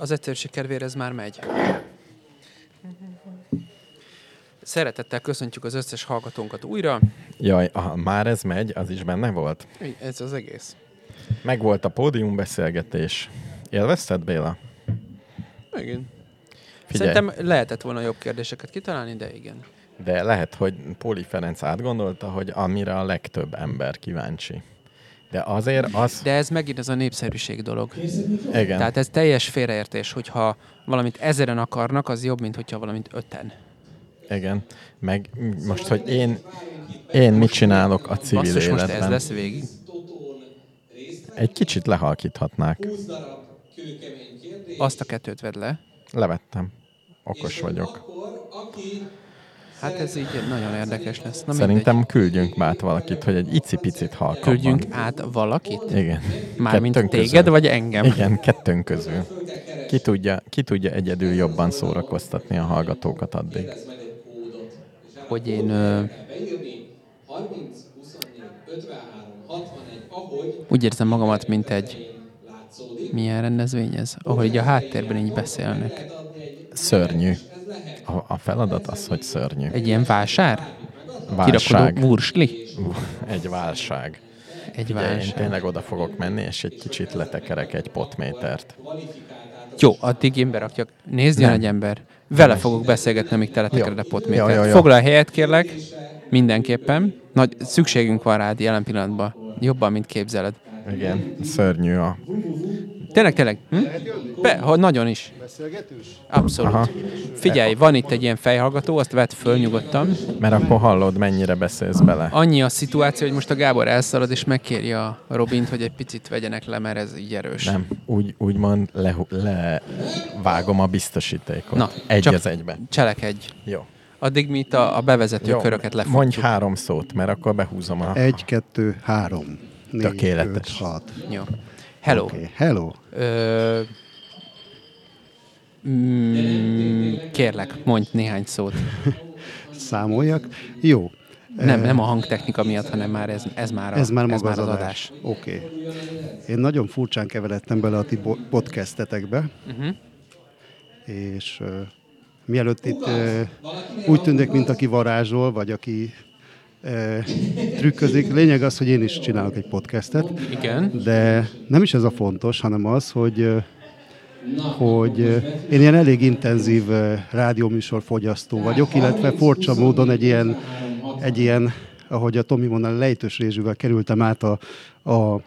Az egyszerűség kedvére ez már megy. Szeretettel köszöntjük az összes hallgatónkat újra. Jaj, ha már ez megy, az is benne volt? Ez az egész. Megvolt a pódiumbeszélgetés. Élvezted, Béla? Igen. Figyelj. Szerintem lehetett volna jobb kérdéseket kitalálni, de igen. De lehet, hogy Póli Ferenc átgondolta, hogy amire a legtöbb ember kíváncsi. De azért az... De ez megint ez a népszerűség dolog. Igen. Tehát ez teljes félreértés, hogyha valamit ezeren akarnak, az jobb, mint hogyha valamit öten. Igen. Meg most, hogy én, én mit csinálok a civil Basszus, most életben. ez lesz végig. Egy kicsit lehalkíthatnák. Azt a kettőt vedd le. Levettem. Okos vagyok. Hát ez így nagyon érdekes lesz. Na Szerintem mindegy. küldjünk át valakit, hogy egy icipicit halkabban. Küldjünk át valakit? Igen. Mármint Kettőnk téged, közül. vagy engem? Igen, kettőnk közül. Ki tudja, ki tudja egyedül jobban szórakoztatni a hallgatókat addig? Hogy én ö, úgy érzem magamat, mint egy milyen rendezvény ez? Ahol így a háttérben így beszélnek. Szörnyű. A, a feladat az, hogy szörnyű. Egy ilyen vásár? Válság. Kirakodó vursli? Egy válság. Egy Ugye, én válság. tényleg oda fogok menni, és egy kicsit letekerek egy potmétert. Jó, addig én berakjak. Nézd, jön Nem. egy ember. Vele fogok beszélgetni, amíg teletekered a Jó, jó, potmétert. jó. Foglalj helyet, kérlek. Mindenképpen. Nagy szükségünk van rád jelen pillanatban. Jobban, mint képzeled. Igen, szörnyű a... Tényleg, tényleg. Hm? Be, ha nagyon is. Beszélgetős? Abszolút. Aha. Figyelj, van itt egy ilyen fejhallgató, azt vedd föl nyugodtan. Mert akkor hallod, mennyire beszélsz bele. Annyi a szituáció, hogy most a Gábor elszalad, és megkéri a Robint, hogy egy picit vegyenek le, mert ez így erős. Nem, úgy, úgymond le, levágom a biztosítékot. Na, egy csak- az egyben. Cselekedj. Jó. Addig mi itt a, a bevezető Jó, köröket mondj lefogjuk. három szót, mert akkor behúzom a... Egy, kettő, három. Négy, Tökéletes. öt, hat. Jó. Hello. Okay. Hello. Ö, mm, kérlek, mondj néhány szót. Számoljak. Jó. Nem, nem a hangtechnika miatt, hanem már ez, ez már, a, Ez már maga ez már az az adás. adás. Oké. Okay. Én nagyon furcsán keveredtem bele a ti podcastetekbe, Uh-huh. és uh, mielőtt itt uh, úgy tűnik, mint aki varázsol, vagy aki trükközik. Lényeg az, hogy én is csinálok egy podcastet, Igen. de nem is ez a fontos, hanem az, hogy hogy én ilyen elég intenzív rádióműsor fogyasztó vagyok, illetve furcsa módon egy ilyen, egy ilyen ahogy a Tomi mondta, lejtős rézsűvel kerültem át a, a,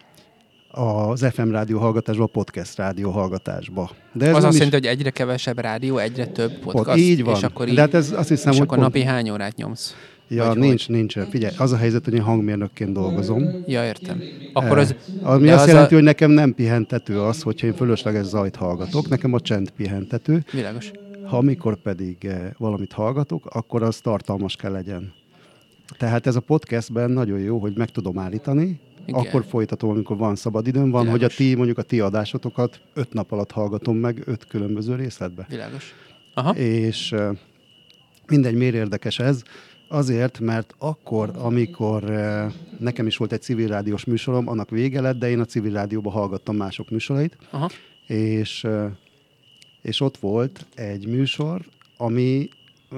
az FM rádió hallgatásba, a podcast rádió hallgatásba. De Ez az azt is- jelenti, hogy egyre kevesebb rádió, egyre több podcast. Pont, így van. És akkor, így, De hát ez azt hiszem, és hogy akkor pont- napi hány órát nyomsz? Ja, Vagy nincs, nincs. Figyelj, az a helyzet, hogy én hangmérnökként dolgozom. Ja, értem. Akkor az... Ami azt az jelenti, a... hogy nekem nem pihentető az, hogyha én fölösleges zajt hallgatok, nekem a csend pihentető. Világos. Ha amikor pedig eh, valamit hallgatok, akkor az tartalmas kell legyen. Tehát ez a podcastben nagyon jó, hogy meg tudom állítani, Igen. akkor folytatom, amikor van szabad időm, van, hogy a Világos. ti, mondjuk a ti adásotokat öt nap alatt hallgatom meg, öt különböző részletbe. Világos. Aha. És eh, mindegy, miért érdekes ez? Azért, mert akkor, amikor eh, nekem is volt egy civil rádiós műsorom, annak vége lett, de én a civil rádióban hallgattam mások műsorait, Aha. és, ö, és ott volt egy műsor, ami,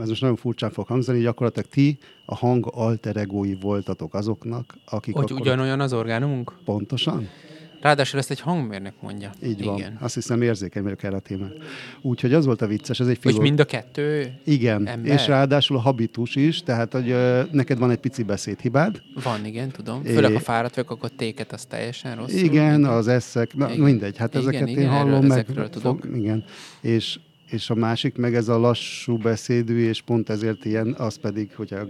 ez most nagyon furcsán fog hangzani, gyakorlatilag ti a hang alter egói voltatok azoknak, akik Hogy akkor ugyanolyan az orgánumunk? pontosan, Ráadásul ezt egy hangmérnök mondja. így van. Igen. Azt hiszem érzékeny vagyok erre a témára. Úgyhogy az volt a vicces, ez egy Hogy filó... mind a kettő Igen, ember? és ráadásul a habitus is, tehát hogy ö, neked van egy pici beszédhibád, van, igen, tudom. É- Főleg, ha fáradt vagyok, akkor téket az teljesen rossz. Igen, az eszek, na igen. mindegy, hát Igen, ezeket igen, én hallom erről- meg. ezekről tudok. Fog, igen, és, és a másik meg ez a lassú beszédű, és pont ezért ilyen, az pedig, hogy a,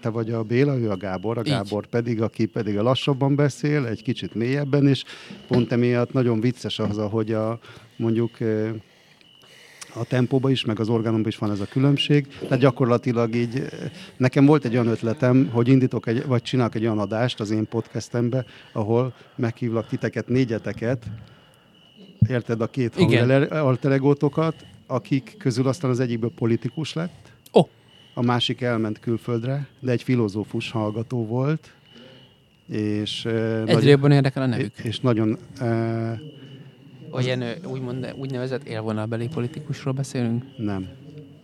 te vagy a Béla, ő a Gábor, a Így. Gábor pedig, aki pedig a lassabban beszél, egy kicsit mélyebben, és pont emiatt nagyon vicces az, hogy a, mondjuk a tempóban is, meg az organomban is van ez a különbség. Tehát gyakorlatilag így, nekem volt egy olyan ötletem, hogy indítok egy, vagy csinálok egy olyan adást az én podcastembe, ahol meghívlak titeket, négyeteket, érted, a két Igen. hang alter egótokat, akik közül aztán az egyikből politikus lett, Ó, a másik elment külföldre, de egy filozófus hallgató volt, és, egyre jobban érdekel a nevük. és nagyon, eh, Olyan úgymond, úgynevezett élvonalbeli politikusról beszélünk? Nem.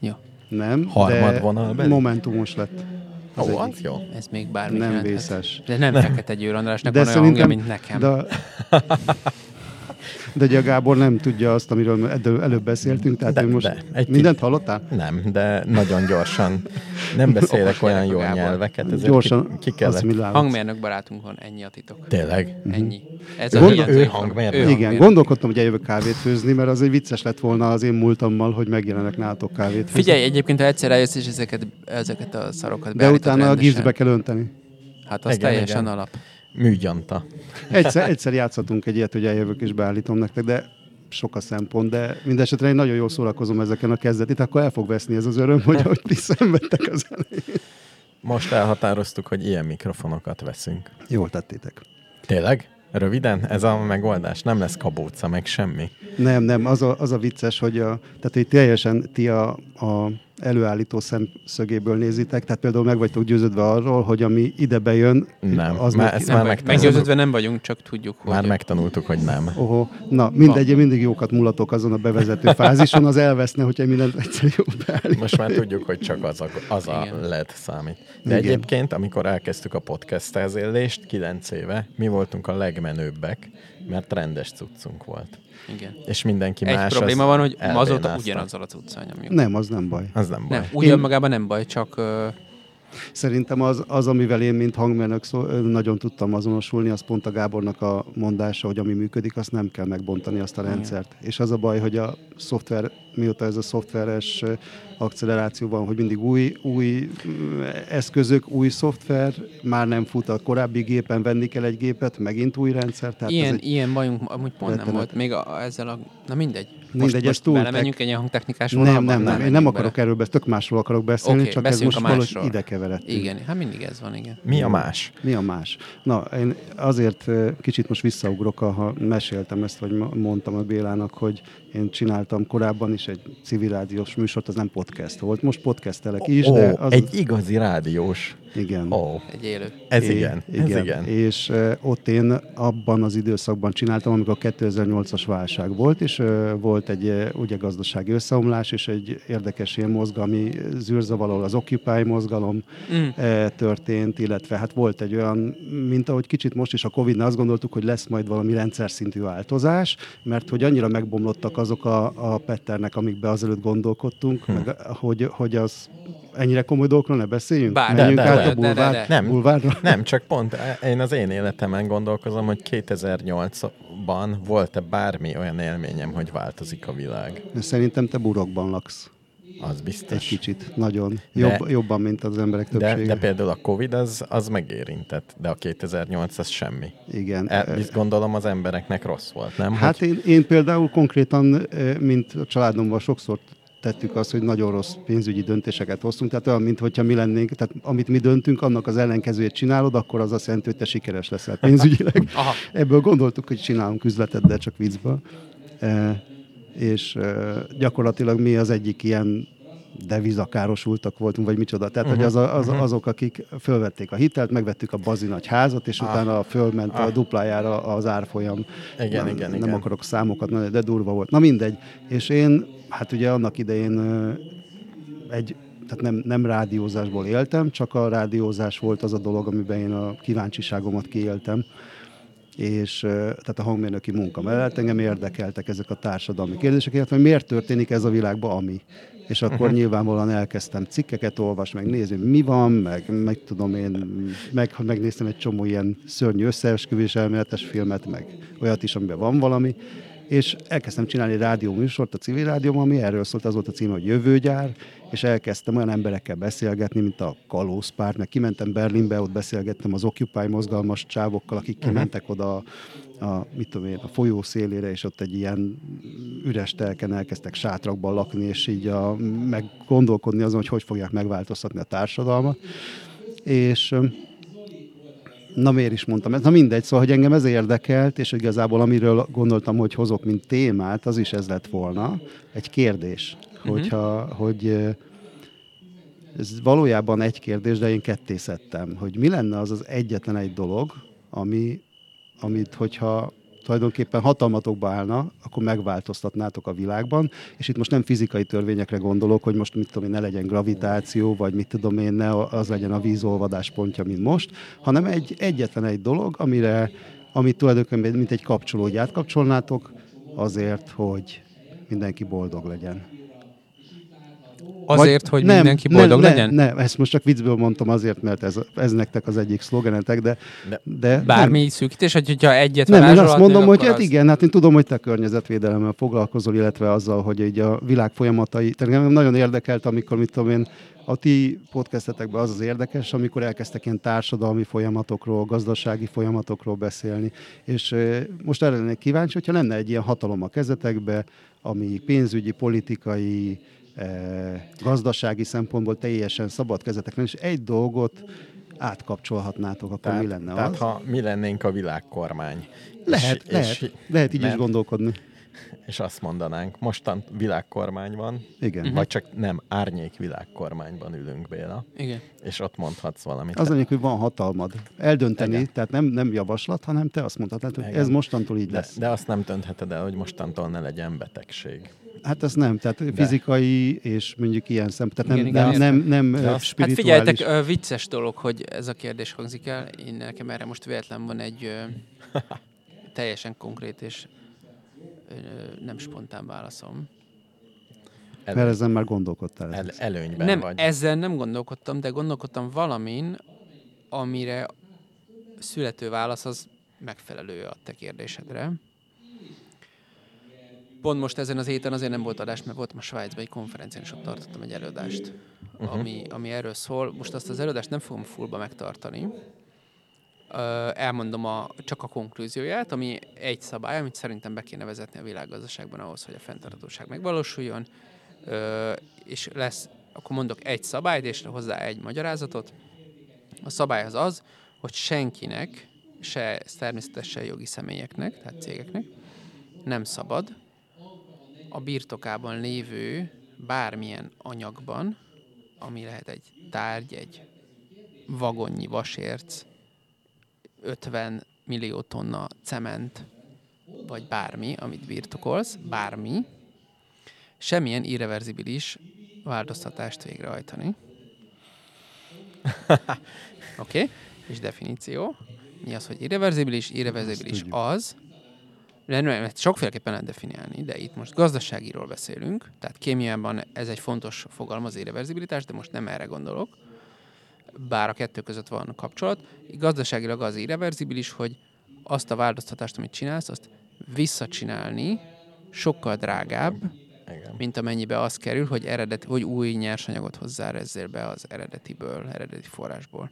Jó, Nem, Harmadvonalbeli? de momentumos lett. Ó, Az az egyik. jó. ez még bármi Nem jelenthet. vészes. De nem, Fekete Győr Andrásnak De van olyan hangja, mint nekem. De, de ugye a Gábor nem tudja azt, amiről elő- előbb beszéltünk, tehát De- most de, egy mindent hallottál? Nem, de nagyon gyorsan. Nem beszélek olyan a jó Gábor. nyelveket, ezért Gyorsan ki, ki kellett. Hangmérnök barátunk van, ennyi a titok. Tényleg? Ennyi. Ez Gond- hiányzó ő hangmérnök? Ő Igen, hangmérnök. gondolkodtam, hogy eljövök kávét főzni, mert az egy vicces lett volna az én múltammal, hogy megjelenek nálatok kávét főzni. Figyelj, egyébként, ha egyszer eljössz, és ezeket, ezeket a szarokat De utána a rendesen, gizbe kell önteni. Hát az Igen, teljesen igen. alap. Műgyanta. Egyszer, egyszer játszhatunk egy ilyet, hogy eljövök és beállítom nektek, de sok a szempont, de mindesetre én nagyon jól szórakozom ezeken a kezdet. akkor el fog veszni ez az öröm, hogy, hogy ti szenvedtek az elején. Most elhatároztuk, hogy ilyen mikrofonokat veszünk. Jól tettétek. Tényleg? Röviden? Ez a megoldás? Nem lesz kabóca, meg semmi. Nem, nem, az a, az a vicces, hogy, a, tehát, hogy teljesen ti a, a előállító szemszögéből nézitek, tehát például meg vagytok győződve arról, hogy ami ide bejön, Nem, az már neki- ezt Nem már vagy, megtanultuk. meggyőződve nem vagyunk, csak tudjuk, hogy... Már megtanultuk, hogy nem. Oho, na mindegy, én mindig jókat mulatok azon a bevezető fázison, az elveszne, hogyha mindent egyszer jó beállítom. Most már tudjuk, hogy csak az a, az a Igen. LED számít. De Igen. egyébként, amikor elkezdtük a podcastezélést, kilenc éve, mi voltunk a legmenőbbek, mert rendes cuccunk volt. Igen. És mindenki Egy más probléma az van, hogy azóta elbénázta. ugyanazzal az utcán nyomjuk. Nem, az nem baj. Az nem baj. Nem, úgy Én- önmagában nem baj, csak ö, Szerintem az, az amivel én, mint hangmérnök szó, nagyon tudtam azonosulni, az pont a Gábornak a mondása, hogy ami működik, azt nem kell megbontani azt a rendszert. És az a baj, hogy a szoftver, mióta ez a szoftveres acceleráció van, hogy mindig új, új eszközök, új szoftver, már nem fut a korábbi gépen, venni kell egy gépet, megint új rendszer. Tehát ilyen, egy, ilyen bajunk amúgy pont nem volt. Még a, ezzel a... Na mindegy. Most, Mindegy, most túl belemenjünk egy hangtechnikás nem, vonalba? nem, nem, én nem akarok bele. erről beszélni, tök másról akarok beszélni, Oké, csak ez most a valahogy ide keveredtünk. Igen, hát mindig ez van, igen. Mi a más? Mi a más? Na, én azért kicsit most visszaugrok, ha meséltem ezt, vagy mondtam a Bélának, hogy én csináltam korábban is egy civil rádiós műsort, az nem podcast volt. Most podcastelek is, Ó, de az... egy igazi rádiós. Igen. Ó, Egy élő. ez É- igen, ez igen. És uh, ott én abban az időszakban csináltam, amikor a 2008-as válság volt, és uh, volt egy uh, ugye gazdasági összeomlás, és egy érdekes ilyen mozgalmi zűrzavaló, az Occupy mozgalom Mm. uh, történt, illetve hát volt egy olyan, mint ahogy kicsit most is a covid azt gondoltuk, hogy lesz majd valami rendszer szintű változás, mert hogy annyira megbomlottak azok a, a petternek, amikbe azelőtt gondolkodtunk, hm. meg, hogy, hogy az ennyire komoly dolgokról ne beszéljünk? Bár- Menjünk de, de, át de, a de, de, bulvár, de. Nem. bulvárra? Nem, csak pont én az én életemen gondolkozom, hogy 2008-ban volt-e bármi olyan élményem, hogy változik a világ. Szerintem te burokban laksz. Az Egy biztos. kicsit. Nagyon. De- Jobb, jobban, mint az emberek De, többsége. de például a Covid az, az megérintett, de a 2008 az semmi. Igen. El, biz- gondolom az embereknek rossz volt, nem? Hát hogy, én, én például konkrétan, mint a családomban sokszor tettük azt, hogy nagyon rossz pénzügyi döntéseket hoztunk, tehát olyan, mint hogyha mi lennénk, tehát amit mi döntünk, annak az ellenkezőjét csinálod, akkor az azt jelenti, hogy te sikeres leszel pénzügyileg. Aha. Ebből gondoltuk, hogy csinálunk üzletet, de csak viccből. E, és e, gyakorlatilag mi az egyik ilyen devizakárosultak voltunk, vagy micsoda. Tehát, uh-huh. hogy az, a- az, azok, akik fölvették a hitelt, megvettük a bazi nagy házat, és Ah. utána fölment a Ah. duplájára az árfolyam. Igen, nem, igen, nem igen. akarok számokat, de durva volt. Na mindegy. És én, hát ugye annak idején egy tehát nem, nem rádiózásból éltem, csak a rádiózás volt az a dolog, amiben én a kíváncsiságomat kiéltem és tehát a hangmérnöki munka mellett engem érdekeltek ezek a társadalmi kérdések, illetve hogy miért történik ez a világban, ami. És akkor uh-huh. nyilvánvalóan elkezdtem cikkeket olvasni, meg nézni, mi van, meg, meg tudom én, meg, megnéztem egy csomó ilyen szörnyű összeesküvés elméletes filmet, meg olyat is, amiben van valami, és elkezdtem csinálni rádió műsort a civil rádióm, ami erről szólt, az volt a címe, hogy Jövőgyár, és elkezdtem olyan emberekkel beszélgetni, mint a Kalózpárt, meg kimentem Berlinbe, ott beszélgettem az Occupy mozgalmas csávokkal, akik kimentek oda a, a, mit tudom én, a folyó szélére, és ott egy ilyen üres telken elkezdtek sátrakban lakni, és így a, meg gondolkodni azon, hogy hogy fogják megváltoztatni a társadalmat. És Na miért is mondtam ezt? Na mindegy, szóval, hogy engem ez érdekelt, és igazából amiről gondoltam, hogy hozok, mint témát, az is ez lett volna. Egy kérdés, hogyha, hogy ö, ez valójában egy kérdés, de én ketté szedtem, hogy mi lenne az az egyetlen egy dolog, ami, amit hogyha tulajdonképpen hatalmatokba állna, akkor megváltoztatnátok a világban, és itt most nem fizikai törvényekre gondolok, hogy most mit tudom én, ne legyen gravitáció, vagy mit tudom én, ne az legyen a vízolvadás pontja, mint most, hanem egy, egyetlen egy dolog, amire, amit tulajdonképpen mint egy kapcsolót átkapcsolnátok, azért, hogy mindenki boldog legyen. Azért, Vagy hogy nem, mindenki boldog nem, legyen? Nem, nem, ezt most csak viccből mondtam azért, mert ez, ez nektek az egyik szlogenetek, de, De- de Bármi nem. szűkítés, hogy hogyha egyet nem, én azt mondom, hogy hát az- igen, hát én tudom, hogy te környezetvédelemmel foglalkozol, illetve azzal, hogy így a világ folyamatai, tehát nagyon érdekelt, amikor, mit tudom én, a ti podcastetekben az az érdekes, amikor elkezdtek ilyen társadalmi folyamatokról, gazdasági folyamatokról beszélni, és most erre lennék kíváncsi, hogyha lenne egy ilyen hatalom a kezetekbe, ami pénzügyi, politikai, gazdasági szempontból teljesen szabad kezetekben, és egy dolgot átkapcsolhatnátok, akkor Tehát, mi lenne tehát az? ha mi lennénk a világkormány. Lehet, és, lehet, És, lehet így is nem. gondolkodni. és azt mondanánk, mostan világkormány van, Igen. uh-huh. vagy csak nem, árnyék világkormányban ülünk, Béla, Igen. és ott mondhatsz valamit. Az anyag, hogy van hatalmad. Eldönteni, Igen. tehát nem, nem javaslat, hanem te azt mondhatod, hogy Igen. ez mostantól így de, lesz. de azt nem döntheted el, hogy mostantól ne legyen betegség. Hát ez nem, tehát fizikai és mondjuk ilyen szempont, tehát nem, Igen, nem, igen, nem, nem, De nem azt- Hát spirituális. figyeljetek, ö, vicces dolog, hogy ez a kérdés hangzik el. Én nekem erre most véletlen van egy ö, teljesen konkrét és ö, nem spontán válaszom. mert ezen már gondolkodtál. el, előnyben Nem, vagy. ezzel nem gondolkodtam, de gondolkodtam valamin, amire születő válasz az megfelelő a te kérdésedre. Pont most ezen az héten azért nem volt adás, mert voltam a Svájcban egy konferencián, és ott tartottam egy előadást, uh-huh. ami, ami erről szól. Most azt az előadást nem fogom fullba megtartani. Elmondom a, csak a konklúzióját, ami egy szabály, amit szerintem be kéne vezetni a világgazdaságban ahhoz, hogy a fenntarthatóság megvalósuljon. És lesz, akkor mondok egy szabályt, és hozzá egy magyarázatot. A szabály az az, hogy senkinek, se természetesen jogi személyeknek, tehát cégeknek, nem szabad a birtokában lévő bármilyen anyagban, ami lehet egy tárgy, egy vagonnyi vasérc, 50 millió tonna cement, vagy bármi, amit birtokolsz, bármi, semmilyen irreverzibilis változtatást végrehajtani. Oké? Okay? És definíció. Mi az, hogy irreverzibilis? Irreverzibilis az, ezt sokféleképpen lehet definiálni, de itt most gazdaságiról beszélünk, tehát kémiában ez egy fontos fogalom az irreverzibilitás, de most nem erre gondolok, bár a kettő között van kapcsolat. Gazdaságilag az irreverzibilis, hogy azt a változtatást, amit csinálsz, azt visszacsinálni sokkal drágább, Igen. mint amennyibe az kerül, hogy, eredet, hogy új nyersanyagot hozzárezzél be az eredetiből, eredeti forrásból.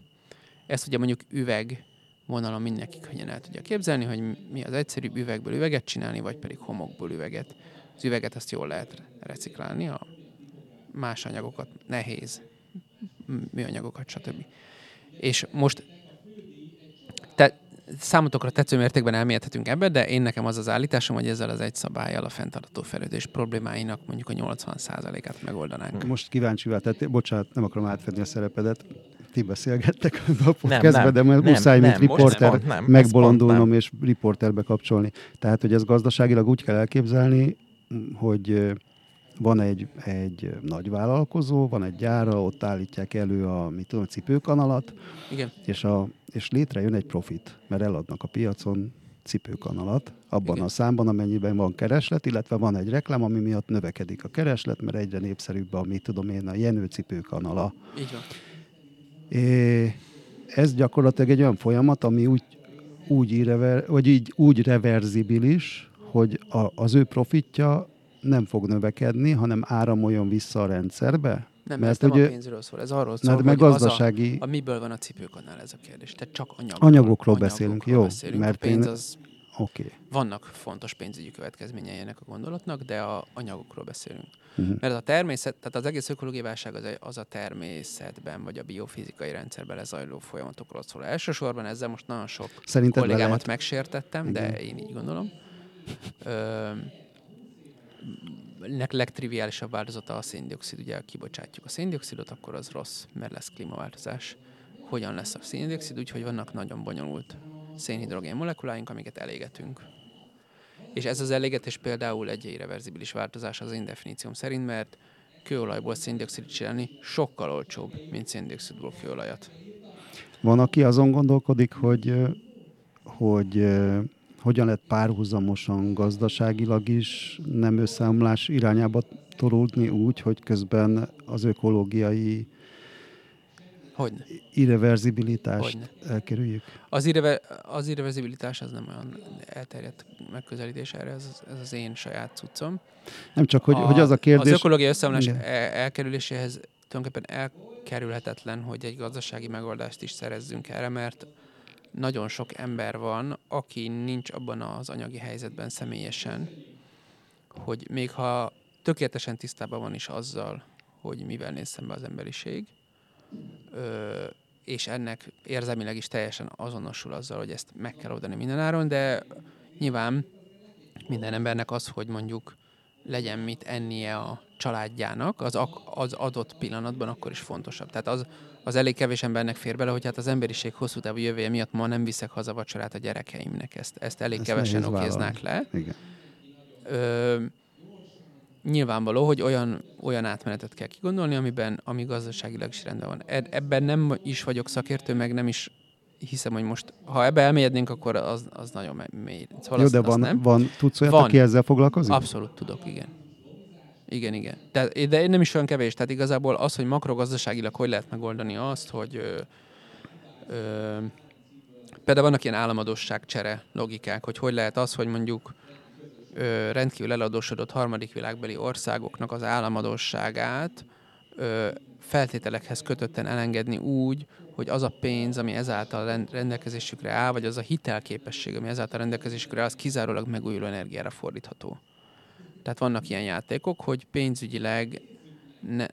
Ezt ugye mondjuk üveg vonalon mindenki könnyen el tudja képzelni, hogy mi az egyszerűbb üvegből üveget csinálni, vagy pedig homokból üveget. Az üveget azt jól lehet reciklálni, a más anyagokat nehéz, műanyagokat, stb. És most te, számotokra tetsző mértékben elmélyedhetünk ebbe, de én nekem az az állításom, hogy ezzel az egy szabályjal a fenntartható fejlődés problémáinak mondjuk a 80%-át megoldanánk. Most kíváncsi tehát bocsánat, nem akarom átvenni a szerepedet. Ti beszélgettek a Nem, podcastben, nem, de mert nem, muszáj, mint nem, riporter nem, ez megbolondulnom nem. és riporterbe kapcsolni. Tehát, hogy ez gazdaságilag úgy kell elképzelni, hogy van egy, egy nagy vállalkozó, van egy gyára, ott állítják elő a, mit tudom, a cipőkanalat, Igen. és, a, és létrejön egy profit, mert eladnak a piacon cipőkanalat, abban Igen. a számban, amennyiben van kereslet, illetve van egy reklám, ami miatt növekedik a kereslet, mert egyre népszerűbb a, mit tudom én, a Jenő cipőkanala. Így van. É, ez gyakorlatilag egy olyan folyamat, ami úgy, úgy, irrever, vagy így, úgy reverzibilis, hogy a, az ő profitja nem fog növekedni, hanem áramoljon vissza a rendszerbe. Nem, Mert ez nem ugye- a pénzről szól, ez arról szól, meg hogy gazdasági- az a, a miből van a cipőkanál ez a kérdés. Tehát csak anyagokról, Anyagokról beszélünk, jó, Beszélünk. mert a pénz én- az. Okay. vannak fontos pénzügyi következményei ennek a gondolatnak, de a anyagokról beszélünk. Uh-huh. Mert a természet, tehát az egész ökológiai válság az, egy- az a természetben, vagy a biofizikai rendszerben lezajló folyamatokról szól. Elsősorban ezzel most nagyon sok Szerinted kollégámat lehet? megsértettem, de Igen. én így gondolom. Ö, nek legtriviálisabb változata a széndiokszid. Ugye kibocsátjuk a széndiokszidot, akkor az rossz, mert lesz klímaváltozás. Hogyan lesz a széndiokszid? Úgyhogy vannak nagyon bonyolult szénhidrogén molekuláink, amiket elégetünk. És ez az elégetés például egy irreverzibilis változás az én definícióm szerint, mert kőolajból széndiokszidot csinálni sokkal olcsóbb, mint széndiokszidból kőolajat. Van, aki azon gondolkodik, hogy, hogy hogyan lehet párhuzamosan gazdaságilag is nem összeomlás irányába torulni úgy, hogy közben az ökológiai Hogyne. irreverzibilitást Hogyne. elkerüljük? Az, irrever, az irreverzibilitás az nem olyan elterjedt megközelítés erre, ez, ez az én saját cuccom. Nem csak, hogy, hogy az a kérdés... Az ökológiai összeomlás elkerüléséhez tulajdonképpen elkerülhetetlen, hogy egy gazdasági megoldást is szerezzünk erre, mert nagyon sok ember van, aki nincs abban az anyagi helyzetben személyesen, hogy még ha tökéletesen tisztában van is azzal, hogy mivel néz szembe az emberiség, ö, és ennek érzelmileg is teljesen azonosul azzal, hogy ezt meg kell oldani mindenáron, de nyilván minden embernek az, hogy mondjuk legyen mit ennie a családjának, az, az adott pillanatban akkor is fontosabb. Tehát az, az elég kevés embernek fér bele, hogy hát az emberiség hosszú távú jövője miatt ma nem viszek haza vacsorát a gyerekeimnek. Ezt, ezt elég Ezt kevesen okéznák le. Igen. Ö, nyilvánvaló, hogy olyan, olyan átmenetet kell kigondolni, amiben, ami gazdaságilag is rendben van. Ebben nem is vagyok szakértő, meg nem is hiszem, hogy most, ha ebbe elmélyednénk, akkor az, az nagyon mély. Szóval Jó, azt, de van, nem. van, tudsz olyat, Van. aki ezzel foglalkozik? Abszolút tudok, igen. Igen, igen. De, de nem is olyan kevés. Tehát igazából az, hogy makrogazdaságilag hogy lehet megoldani azt, hogy ö, ö, például vannak ilyen államadosságcsere logikák, hogy hogy lehet az, hogy mondjuk ö, rendkívül eladósodott harmadik világbeli országoknak az államadósságát ö, feltételekhez kötötten elengedni úgy, hogy az a pénz, ami ezáltal ren- rendelkezésükre áll, vagy az a hitelképesség, ami ezáltal rendelkezésükre áll, az kizárólag megújuló energiára fordítható. Tehát vannak ilyen játékok, hogy pénzügyileg ne,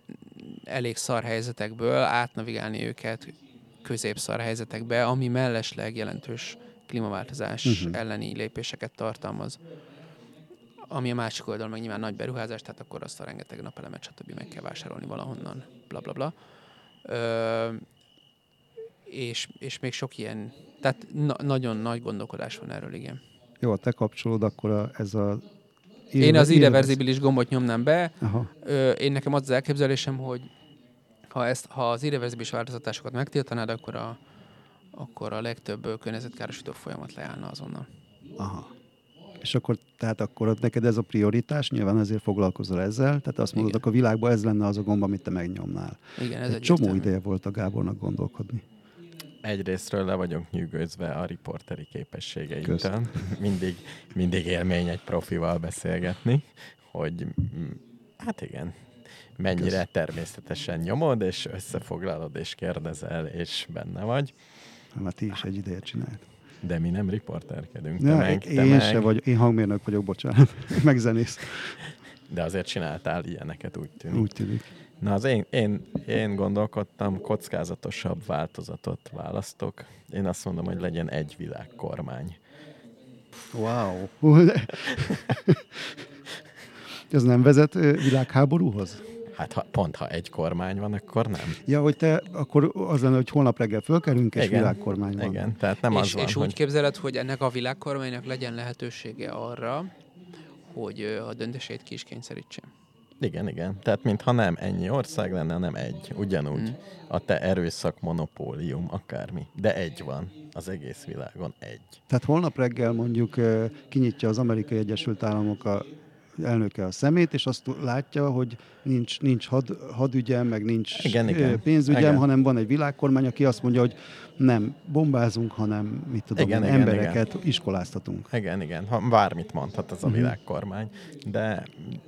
elég szar helyzetekből átnavigálni őket középszar helyzetekbe, ami mellesleg jelentős klímaváltozás uh-huh. elleni lépéseket tartalmaz. Ami a másik oldalon meg nyilván nagy beruházás, tehát akkor azt a rengeteg napelemet, stb. meg kell vásárolni valahonnan, bla bla bla. Ö, és, és még sok ilyen, tehát na- nagyon nagy gondolkodás van erről, igen. Jó, te kapcsolod, akkor a, ez a... Én az irreverzi- irreverzibilis gombot nyomnám be, Aha. Ö, én nekem az az elképzelésem, hogy ha, ezt, ha az irreverzibilis változtatásokat megtiltanád, akkor a, akkor a legtöbb környezetkárosító folyamat leállna azonnal. Aha. És akkor, tehát akkor ott neked ez a prioritás, nyilván ezért foglalkozol ezzel, tehát azt mondod, Igen. akkor a világban ez lenne az a gomb, amit te megnyomnál. Igen, ez egy egy csomó ideje volt a Gábornak gondolkodni. Egyrésztről le vagyok nyűgözve a riporteri képességeimtől. Mindig, mindig élmény egy profival beszélgetni, hogy hát igen, mennyire Kösz. természetesen nyomod, és összefoglalod, és kérdezel, és benne vagy. Mert ti is egy ideje csinált. De mi nem riporterkedünk. Te Ja, meg, te én meg, se vagyok, én hangmérnök vagyok, bocsánat, meg zenész, De azért csináltál ilyeneket, úgy tűnik. úgy tűnik. Na, az én, én, én gondolkodtam, kockázatosabb változatot választok. Én azt mondom, hogy legyen egy világkormány. Wow. Ez nem vezet világháborúhoz? Hát ha, pont ha egy kormány van, akkor nem. Ja, hogy te, akkor az lenne, hogy holnap reggel fölkerünk, és Igen. világkormány van. Igen, tehát nem és, az van, és hogy... úgy képzeled, hogy ennek a világkormánynak legyen lehetősége arra, hogy a döntését ki is kényszerítse. Igen, igen. Tehát mintha nem ennyi ország lenne, hanem egy. Ugyanúgy Mm. a te erőszak monopólium, akármi. De egy van. Az egész világon egy. Tehát holnap reggel mondjuk kinyitja az Amerikai Egyesült Államok a elnöke a szemét, és azt látja, hogy nincs, nincs had, hadügyem, meg nincs Igen, igen. pénzügyem, Igen. hanem van egy világkormány, aki azt mondja, hogy nem bombázunk, hanem mit tudom, Igen, igen, igen, embereket igen. iskoláztatunk. Igen, igen. Ha bármit mondhat az a Mhm. világkormány, de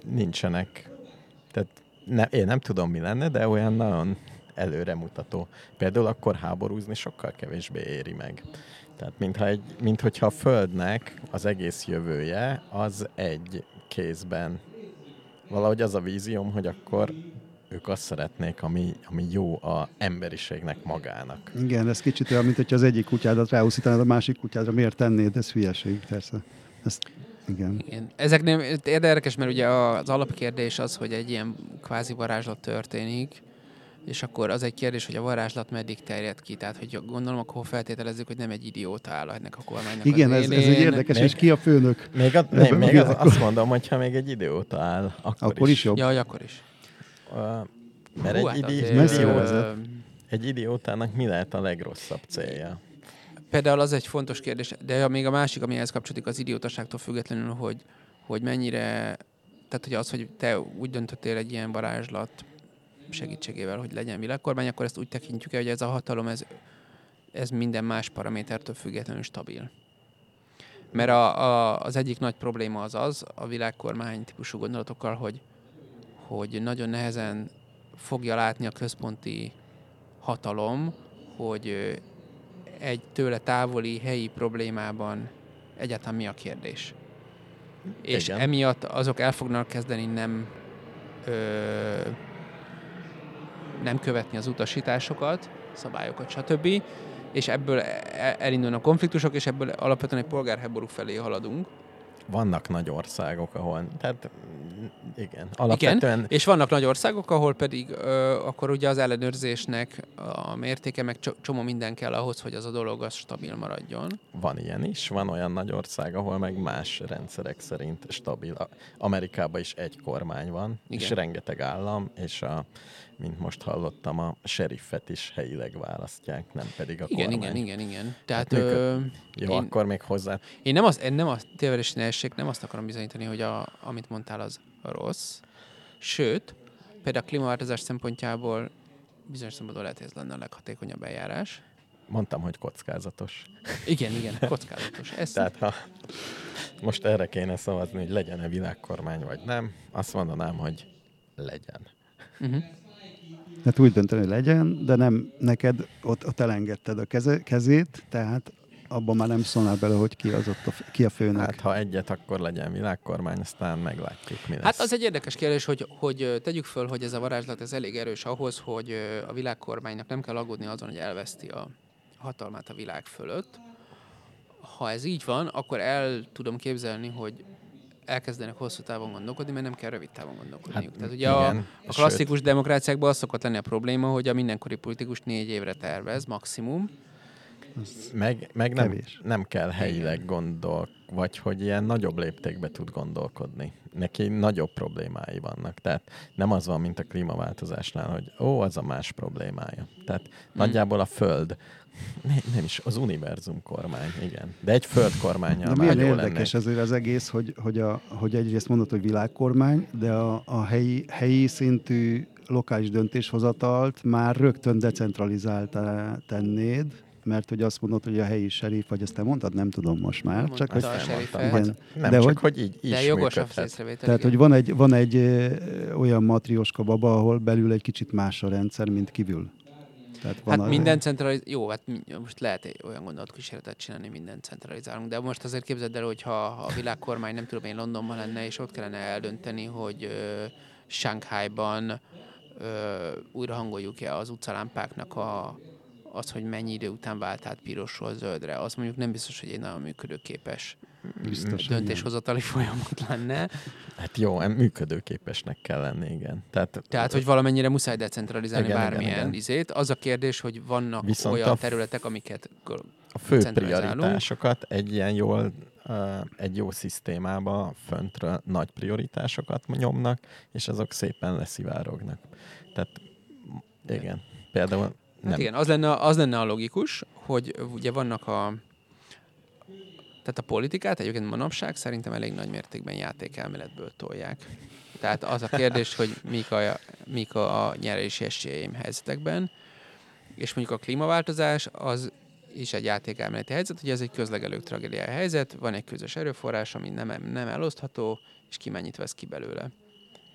nincsenek. Tehát ne, én nem tudom, mi lenne, de olyan nagyon előremutató. Például akkor háborúzni sokkal kevésbé éri meg. Tehát mintha, egy, mint hogyha a Földnek az egész jövője az egy kézben. Valahogy az a vízióm, hogy akkor ők azt szeretnék, ami, ami jó a emberiségnek magának. Igen, ez kicsit olyan, mint hogyha az egyik kutyádat ráúszítanád a másik kutyádra, miért tennéd? Ez hülyeség, persze. Ezt, igen. Igen. Ezeknél érdekes, mert ugye az alapkérdés az, hogy egy ilyen kvázi varázslat történik, és akkor az egy kérdés, hogy a varázslat meddig terjed ki. Tehát, hogy gondolom, akkor feltételezzük, hogy nem egy idióta áll ennek a kormánynak Igen, az ez, ez egy érdekes, és ki a főnök? Még, a, még, még az, azt mondom, hogy ha még egy idióta áll, akkor, Akkor is jobb. Ja, hogy akkor is. Uh, mert Hú, egy, hát idi, vezet. egy idiótának mi lehet a legrosszabb célja? Például az egy fontos kérdés, de még a másik, ami ehhez kapcsolódik, az idiótaságtól függetlenül, hogy, hogy mennyire, tehát hogy az, hogy te úgy döntöttél egy ilyen varázslat segítségével, hogy legyen világkormány, akkor ezt úgy tekintjük el, hogy ez a hatalom, ez, ez minden más paramétertől függetlenül stabil. Mert a, a, az egyik nagy probléma az az, a világkormány típusú gondolatokkal, hogy, hogy nagyon nehezen fogja látni a központi hatalom, hogy egy tőle távoli helyi problémában egyáltalán mi a kérdés. És Igen. emiatt azok el fognak kezdeni nem ö, nem követni az utasításokat, szabályokat, stb. És ebből e- elindulnak konfliktusok, és ebből alapvetően egy polgárháború felé haladunk. Vannak nagy országok, ahol, tehát igen, alapvetően Igen, és vannak nagy országok, ahol pedig ö, akkor ugye az ellenőrzésnek a mértéke, meg cso- csomó minden kell ahhoz, hogy az a dolog az stabil maradjon. van ilyen is, van olyan nagy ország, ahol meg más rendszerek szerint stabil. Amerikában is egy kormány van, Igen. és rengeteg állam, és a, mint most hallottam, a sheriffet is helyileg választják, nem pedig a Igen, kormány. igen, igen, igen. Tehát működ- ö, Jó, Én- akkor még hozzá. én nem azt, én nem a tévedési nehézség, nem azt akarom bizonyítani, hogy a, amit mondtál az rossz. Sőt, például a klímaváltozás szempontjából bizonyos szempontból lehet, hogy ez lenne a leghatékonyabb eljárás. Mondtam, hogy kockázatos. Igen, igen, kockázatos. Ez, Tehát ha most erre kéne szavazni, hogy legyen-e világkormány vagy nem, azt mondanám, hogy legyen. uh-huh. Hát úgy dönteni, hogy legyen, de nem neked ott, ott elengedted a keze, kezét, tehát abban már nem szólnál bele, hogy ki, az ott a, ki a főnök. Hát ha egyet, akkor legyen világkormány, aztán meglátjuk, mi lesz. Hát az egy érdekes kérdés, hogy, hogy tegyük föl, hogy ez a varázslat ez elég erős ahhoz, hogy a világkormánynak nem kell aggódni azon, hogy elveszti a hatalmát a világ fölött. Ha ez így van, akkor el tudom képzelni, hogy elkezdenek hosszú távon gondolkodni, mert nem kell rövid távon gondolkodniuk. Hát, Tehát ugye a, igen, a klasszikus demokráciákban az szokott lenni a probléma, hogy a mindenkori politikus négy évre tervez, maximum, Meg, meg nem, Kevés. nem kell helyileg gondol, vagy hogy ilyen nagyobb léptékbe tud gondolkodni. Neki nagyobb problémái vannak. Tehát nem az van, mint a klímaváltozásnál, hogy ó, az a más problémája. Tehát Hmm. nagyjából a Föld, ne, nem is, az univerzum kormány, igen. De egy Föld kormánya De már milyen érdekes lenne. ezért az egész, hogy, hogy, a, hogy egyrészt mondod, hogy világkormány, de a, a helyi, helyi szintű lokális döntéshozatalt már rögtön decentralizáltá tennéd, mert hogy azt mondod, hogy a helyi serif, vagy ezt te mondtad, nem tudom most már. Mondta Csak hogy, a Azt serifet. elmondtam, Igen. hogy nem De csak, hogy- hogy, így is de jogos a tehát, igen. hogy van egy, van egy ö, olyan matrioska baba, ahol belül egy kicsit más a rendszer, mint kívül. Tehát van Hát minden centraliz... Jó, hát most lehet olyan gondolatkísérletet csinálni, mindent centralizálunk, de most azért képzeld el, hogy ha ha a világkormány nem tudom én Londonban lenne, és ott kellene eldönteni, hogy ö, Shanghai-ban ö, újra hangoljuk-e az utcalámpáknak a, az, hogy mennyi idő után vált át pirosról zöldre, az mondjuk nem biztos, hogy egy nagyon működőképes biztos, döntéshozatali folyamat lenne. Hát jó, működőképesnek kell lenni, igen. Tehát, Tehát, hogy valamennyire muszáj decentralizálni Igen, igen, bármilyen igen. izét. Az a kérdés, hogy vannak Viszont olyan a- területek, amiket a fő prioritásokat egy ilyen jól, egy jó szisztémába föntről nagy prioritásokat nyomnak, és azok szépen leszivárognak. Tehát igen, például Hát nem. igen, az lenne, az lenne a logikus, hogy ugye vannak a tehát a politikát egyébként manapság szerintem elég nagy mértékben játékelméletből tolják. Tehát az a kérdés, hogy mik a, mik a nyerési esélyeim helyzetekben, és mondjuk a klímaváltozás az is egy játékelméleti helyzet, hogy ez egy közlegelők tragédiája helyzet, van egy közös erőforrás, ami nem, nem elosztható, és ki mennyit vesz ki belőle.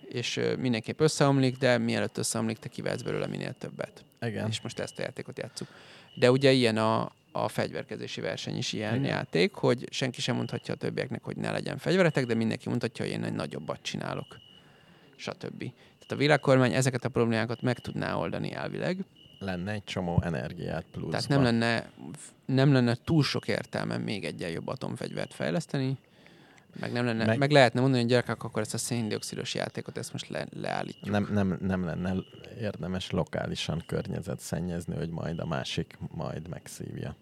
És mindenképp összeomlik, de mielőtt összeomlik, te kivehetsz belőle minél többet Igen. és most ezt a játékot játszuk. De ugye ilyen a, a fegyverkezési verseny is ilyen Igen. Játék, hogy senki sem mondhatja a többieknek, hogy ne legyen fegyveretek, de mindenki mondhatja, hogy én egy nagyobbat csinálok, stb. Tehát a világkormány ezeket a problémákat meg tudná oldani elvileg, Lenne egy csomó energiát pluszban. tehát nem lenne, nem lenne túl sok értelme még egyen jobb atomfegyvert fejleszteni, Meg, nem lenne, meg, Meg- lehetne mondani, hogy gyerekek, akkor ezt a széndiokszidos játékot, ezt most le, leállítjuk. Nem, nem, nem lenne érdemes lokálisan környezet szennyezni, hogy majd a másik majd megszívja.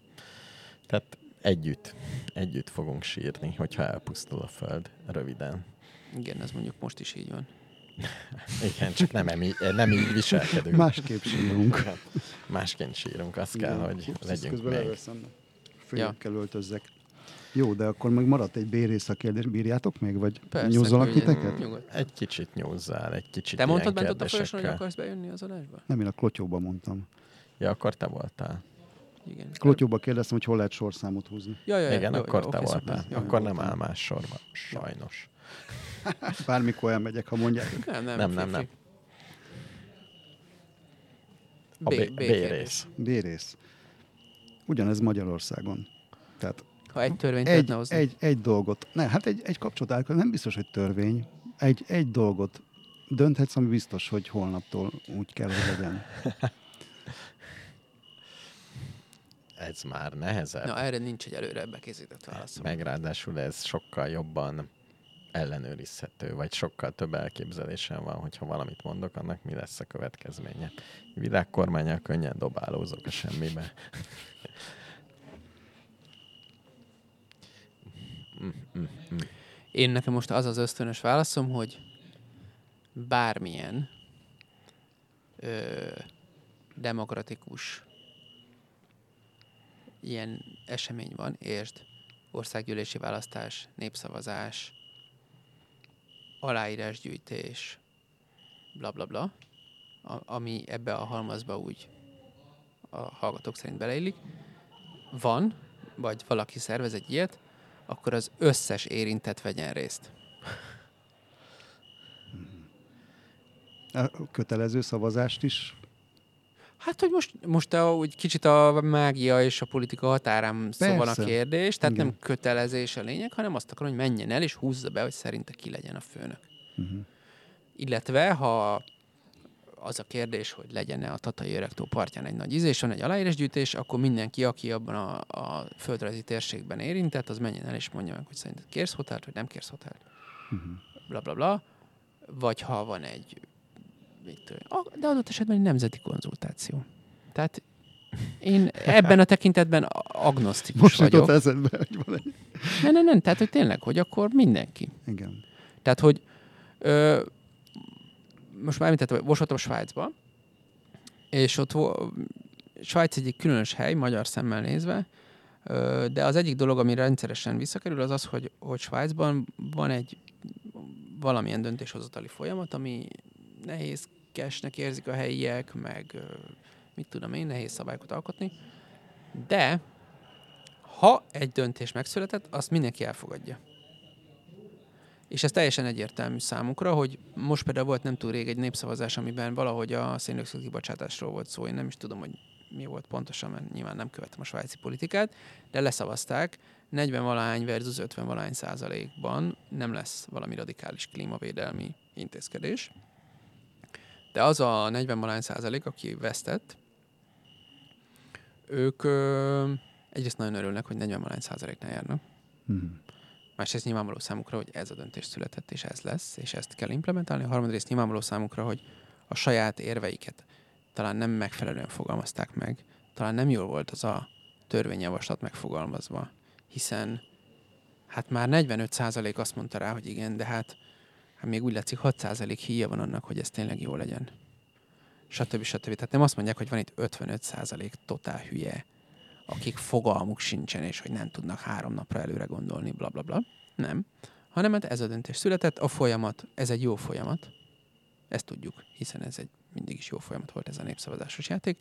Tehát együtt, együtt fogunk sírni, hogyha elpusztul a föld röviden. Igen, ez mondjuk most is így van. Igen, csak nem, emi, nem így viselkedünk. Másképp sírunk. Másként sírunk, az kell, Igen. hogy Ups, legyünk közben még. leveszem. Főkkel öltözzek. Jó, de akkor meg maradt egy B-rész a kérdés. Bírjátok még, vagy Persze, nyúzzalak titeket? Egy kicsit nyúzzál, egy kicsit Te mondtad bent ott a folyosón, hogy akarsz bejönni az adásba? Nem, én a klotyóba mondtam. Ja, akkor te voltál. Igen. Klotyóba kérdeztem, hogy hol lehet sorszámot húzni. Ja, ja, ja, Igen, jó, akkor jó, te voltál. Jó, Akkor nem áll más sorba. Sajnos. Bármikor elmegyek, ha mondják. Nem, nem, Nem, nem, nem. A B, B, B, B kérdés. rész. B-rész. Ugyanez Magyarországon. Tehát Ha egy törvényt egy, lehetne hozni. egy, egy dolgot, ne, hát egy, egy kapcsolatállás, nem biztos, hogy törvény. Egy, egy dolgot dönthetsz, ami biztos, hogy holnaptól úgy kell, hogy legyen. Ez már nehezebb. Na, erre nincs egy előre bekészített válaszom. Meg ráadásul ez sokkal jobban ellenőrizhető, vagy sokkal több elképzelésem van, hogyha valamit mondok, annak mi lesz a következménye. Világkormányal könnyen dobálózok a semmibe. Én nekem most az az ösztönös válaszom, hogy bármilyen ö, demokratikus ilyen esemény van, értsd, országgyűlési választás, népszavazás, aláírásgyűjtés, bla bla bla, ami ebbe a halmazba úgy a hallgatók szerint beleillik, van, vagy valaki szervez egy ilyet, akkor az összes érintett vegyen részt. A kötelező szavazást is Hát, hogy most, most a, úgy kicsit a mágia és a politika határán szó van a kérdés, tehát Igen. nem kötelezés a lényeg, hanem azt akarom, hogy menjen el és húzza be, hogy szerinte ki legyen a főnök. Uh-huh. Illetve, ha az a kérdés, hogy legyen-e a Tatai Öregtó partján egy nagy ízés, van egy aláírásgyűjtés, akkor mindenki, aki abban a, a földrajzi térségben érintett, az menjen el és mondja meg, hogy szerinted kérsz hotelt, vagy nem kérsz hotelt. Uh-huh. Bla bla bla. Vagy ha van egy, de adott esetben egy nemzeti konzultáció. Tehát én ebben a tekintetben agnosztikus Most vagyok. jutott eszedbe, hogy van egy... Nem, nem, nem, tehát hogy tényleg, hogy akkor mindenki. Igen. Tehát, hogy ö, most már említettem, most voltam Svájcba, és ott Svájc egyik különös hely, magyar szemmel nézve, de az egyik dolog, ami rendszeresen visszakerül, az az, hogy, hogy Svájcban van egy valamilyen döntéshozatali folyamat, ami nehézkesnek érzik a helyiek, meg mit tudom én, nehéz szabályokat alkotni, de ha egy döntés megszületett, azt mindenki elfogadja. És ez teljesen egyértelmű számukra, hogy most például volt nem túl rég egy népszavazás, amiben valahogy a széndiokszid kibocsátásról volt szó. Én nem is tudom, hogy mi volt pontosan, mert nyilván nem követem a svájci politikát, de leszavazták. 40 valahány versus 50 valahány százalékban nem lesz valami radikális klímavédelmi intézkedés. De az a 40 valahány százalék, aki vesztett, ők ö, egyrészt nagyon örülnek, hogy 40 valahány százaléknál járnak. Uh-huh. Másrészt nyilvánvaló számukra, hogy ez a döntés született, és ez lesz, és ezt kell implementálni. A harmadrészt nyilvánvaló számukra, hogy a saját érveiket talán nem megfelelően fogalmazták meg, talán nem jól volt az a törvényjavaslat megfogalmazva, hiszen hát már 45% azt mondta rá, hogy igen, de hát, hát még úgy látszik 6% híja van annak, hogy ez tényleg jó legyen. Stb. stb. Tehát nem azt mondják, hogy van itt 55% totál hülye, akik fogalmuk sincsen, és hogy nem tudnak három napra előre gondolni, bla bla bla. Nem. Hanem hát ez a döntés született, a folyamat, ez egy jó folyamat, ezt tudjuk, hiszen ez egy mindig is jó folyamat volt ez a népszavazásos játék,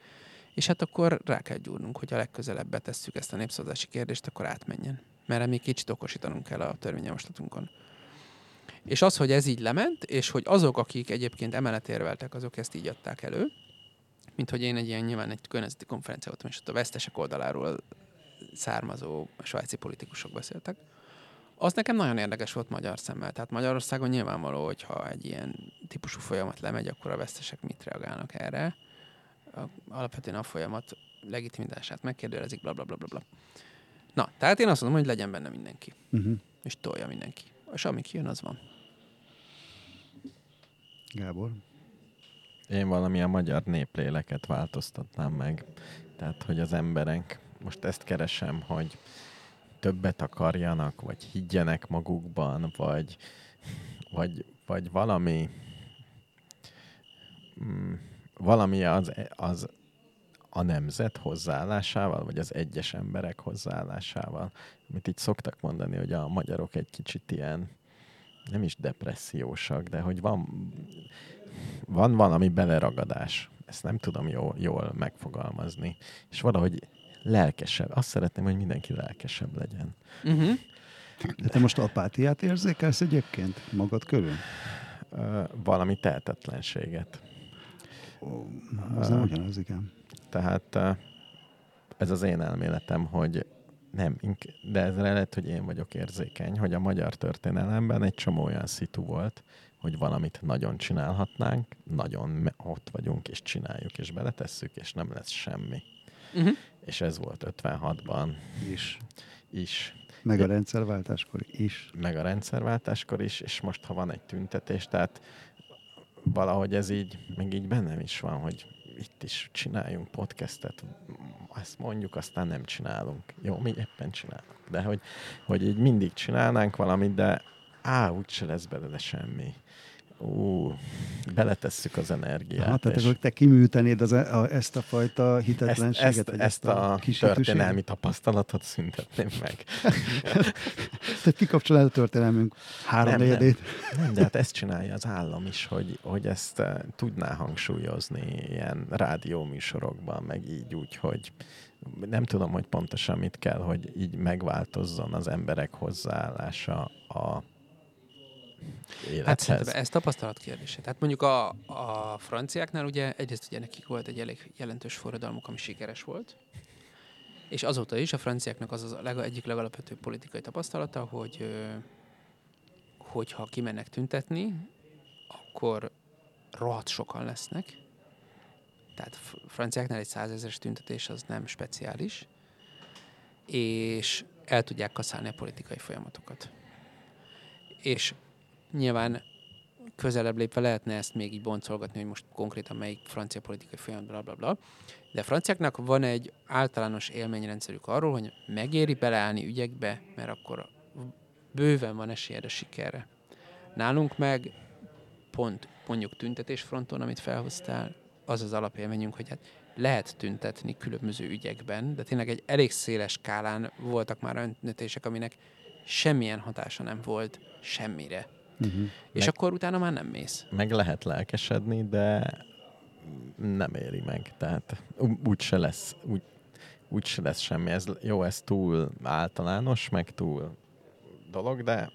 és hát akkor rá kell gyúrnunk, hogy a legközelebb betesszük ezt a népszavazási kérdést, akkor átmenjen. Mert még kicsit okosítanunk kell a törvényjavaslatunkon. És az, hogy ez így lement, és hogy azok, akik egyébként emellett érveltek, azok ezt így adták elő, mint hogy én egy ilyen nyilván egy környezeti konferencia voltam, és ott a vesztesek oldaláról származó svájci politikusok beszéltek. Az nekem nagyon érdekes volt magyar szemmel. Tehát Magyarországon nyilvánvaló, hogyha egy ilyen típusú folyamat lemegy, akkor a vesztesek mit reagálnak erre. Alapvetően a folyamat legitimitását megkérdőjelezik, bla bla bla bla bla. Na, tehát én azt mondom, hogy legyen benne mindenki, Uh-huh. és tolja mindenki. és ami kijön, az van. Gábor? Én valamilyen magyar népléleket változtatnám meg. Tehát, hogy az emberek, most ezt keresem, hogy többet akarjanak, vagy higgyenek magukban, vagy, vagy, vagy valami mm, valami az, az a nemzet hozzáállásával, vagy az egyes emberek hozzáállásával, amit így szoktak mondani, hogy a magyarok egy kicsit ilyen nem is depressziósak, de hogy van, van valami beleragadás. Ezt nem tudom jól, jól megfogalmazni. És valahogy lelkesebb. Azt szeretném, hogy mindenki lelkesebb legyen. Uh-huh. De te most apátiát érzékelsz egyébként magad körül? Uh, valami tehetetlenséget. Ó, az nem ugyanaz, igen. Tehát uh, ez az én elméletem, hogy nem, de ez lehet, hogy én vagyok érzékeny, hogy a magyar történelemben egy csomó olyan szitu volt, hogy valamit nagyon csinálhatnánk, nagyon ott vagyunk, és csináljuk, és beletesszük, és nem lesz semmi. Uh-huh. És ez volt 56-ban. Is. Is. Meg a rendszerváltáskor is. Meg a rendszerváltáskor is, és most, ha van egy tüntetés, tehát valahogy ez így, meg így bennem is van, hogy itt is csináljunk podcastet, ezt mondjuk, aztán nem csinálunk. Jó, mi éppen csinálunk. De hogy, hogy így mindig csinálnánk valamit, de á, úgyse lesz belőle semmi ú, beletesszük az energiát. Hát, tehát akkor te kiműtenéd az, e- a, ezt a fajta hitetlenséget? Ezt, ezt, ezt a, a történelmi tapasztalatot szüntetném meg. tehát kikapcsolod a történelmünk három nem, nem, nem, de hát ezt csinálja az állam is, hogy, hogy ezt uh, tudná hangsúlyozni ilyen rádióműsorokban, meg így úgy, hogy nem tudom, hogy pontosan mit kell, hogy így megváltozzon az emberek hozzáállása a élethez. Hát ez tapasztalat kérdése. Tehát mondjuk a, a franciáknál ugye egyrészt ugye nekik volt egy elég jelentős forradalmuk, ami sikeres volt, és azóta is a franciáknak az az leg, egyik legalapvetőbb politikai tapasztalata, hogy hogyha kimennek tüntetni, akkor rohadt sokan lesznek. Tehát franciáknál egy százezeres tüntetés az nem speciális, és el tudják kaszálni a politikai folyamatokat. És Nyilván közelebb lépve lehetne ezt még így boncolgatni, hogy most konkrétan melyik francia politikai folyamat, bla, bla, bla. De a franciáknak van egy általános élményrendszerük arról, hogy megéri beleállni ügyekbe, mert akkor bőven van esélyed a sikerre. Nálunk meg pont mondjuk tüntetésfronton, amit felhoztál, az az alapélményünk, hogy hát lehet tüntetni különböző ügyekben, de tényleg egy elég széles skálán voltak már öntetések, aminek semmilyen hatása nem volt semmire. Uh-huh. És meg, akkor utána már nem mész. Meg lehet lelkesedni, de nem éri meg. Tehát úgy se lesz, úgy, úgy se lesz semmi. Ez, jó, ez túl általános, meg túl dolog, de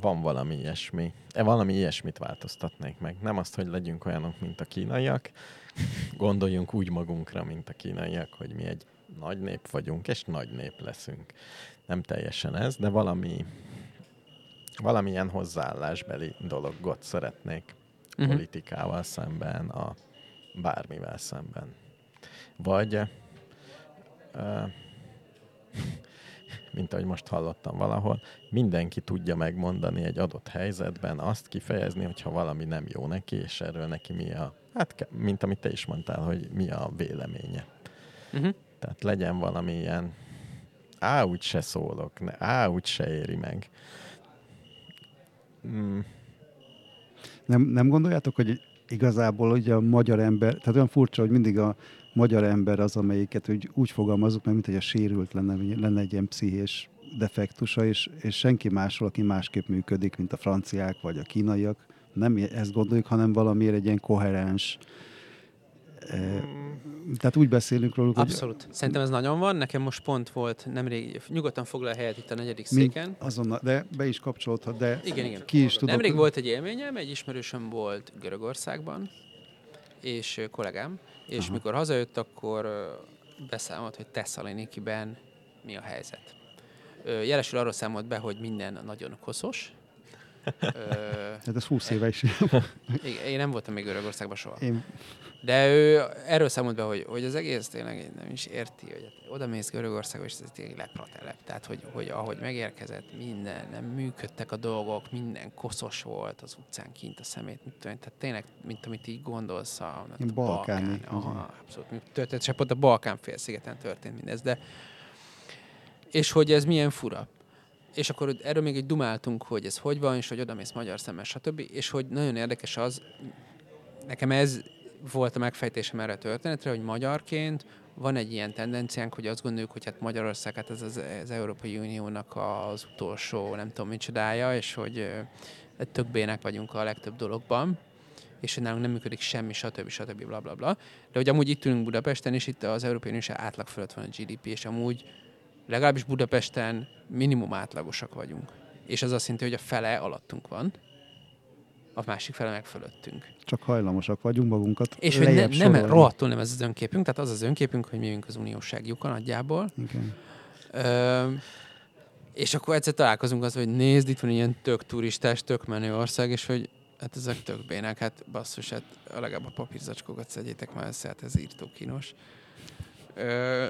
van valami ilyesmi. E, valami ilyesmit változtatnék meg. Nem azt, hogy legyünk olyanok, mint a kínaiak. Gondoljunk úgy magunkra, mint a kínaiak, hogy mi egy nagy nép vagyunk, és nagy nép leszünk. Nem teljesen ez, de valami, valamilyen hozzáállásbeli dologot szeretnék uh-huh. politikával szemben, a bármivel szemben. Vagy uh, mint ahogy most hallottam valahol, mindenki tudja megmondani egy adott helyzetben, azt kifejezni, hogyha valami nem jó neki, és erről neki mi a, hát mint amit te is mondtál, hogy mi a véleménye. Uh-huh. Tehát legyen valami ilyen, á, úgy se szólok, ne, á, úgy se éri meg. Mm. Nem, nem gondoljátok, hogy igazából ugye a magyar ember, tehát olyan furcsa, hogy mindig a magyar ember az, amelyiket úgy, úgy fogalmazunk, mert mint hogy a sérült lenne, lenne egy ilyen pszichés defektusa, és, és senki másról, aki másképp működik, mint a franciák vagy a kínaiak, nem ezt gondoljuk, hanem valamiért egy ilyen koherens, tehát úgy beszélünk róluk, Abszolút. Hogy... Szerintem ez nagyon van. Nekem most pont volt nemrég, nyugodtan foglal helyet itt a negyedik széken. azonnal, de be is kapcsolódhat, de igen, igen. ki is tudok. Nemrég volt egy élményem, egy ismerősöm volt Görögországban, és kollégám, és Aha. mikor hazajött, akkor beszámolt, hogy Tesszalonikiben mi a helyzet. Jelesül arról számolt be, hogy minden nagyon koszos, Hát ez 20 éve is. Én nem voltam még Görögországban soha. Én De ő erről számolt be, hogy, hogy az egész tényleg nem is érti, hogy hát oda mész Görögországba, és ez tényleg lepratelep. Tehát, hogy, hogy ahogy megérkezett, minden, nem működtek a dolgok, minden koszos volt az utcán kint a szemét, mit tudom, tehát tényleg, mint amit így gondolsz a, a balkáni, Balkán, aha, abszolút, történt, és pont a Balkán félszigeten történt mindez, de és hogy ez milyen fura. És akkor erről még egy dumáltunk, hogy ez hogy van, és hogy odamész magyar szemmel, stb. És hogy nagyon érdekes az, nekem ez volt a megfejtésem erre a történetre, hogy magyarként van egy ilyen tendenciánk, hogy azt gondoljuk, hogy hát Magyarország hát ez az, az Európai Uniónak az utolsó, nem tudom micsodája, és hogy tök bének vagyunk a legtöbb dologban, és hogy nálunk nem működik semmi, stb. stb. bla bla bla. De hogy amúgy itt ülünk Budapesten, és itt az Európai Unió se átlag fölött van a GDP, és amúgy legalábbis Budapesten minimum átlagosak vagyunk. És az azt jelenti, hogy a fele alattunk van, a másik fele meg fölöttünk. csak hajlamosak vagyunk magunkat És hogy ne, lejjebb nem, sorolni. rohadtul nem ez az önképünk, tehát az az önképünk, hogy mi vagyunk az unióság lyuka nagyjából. Igen. Ö, és akkor egyszer találkozunk az, hogy nézd, itt van ilyen tök turistás, tök menő ország, és hogy hát ezek tök bének, hát basszus, hát legalább a papírzacskókat szedjétek már össze, hát ez írtó kínos. Ö,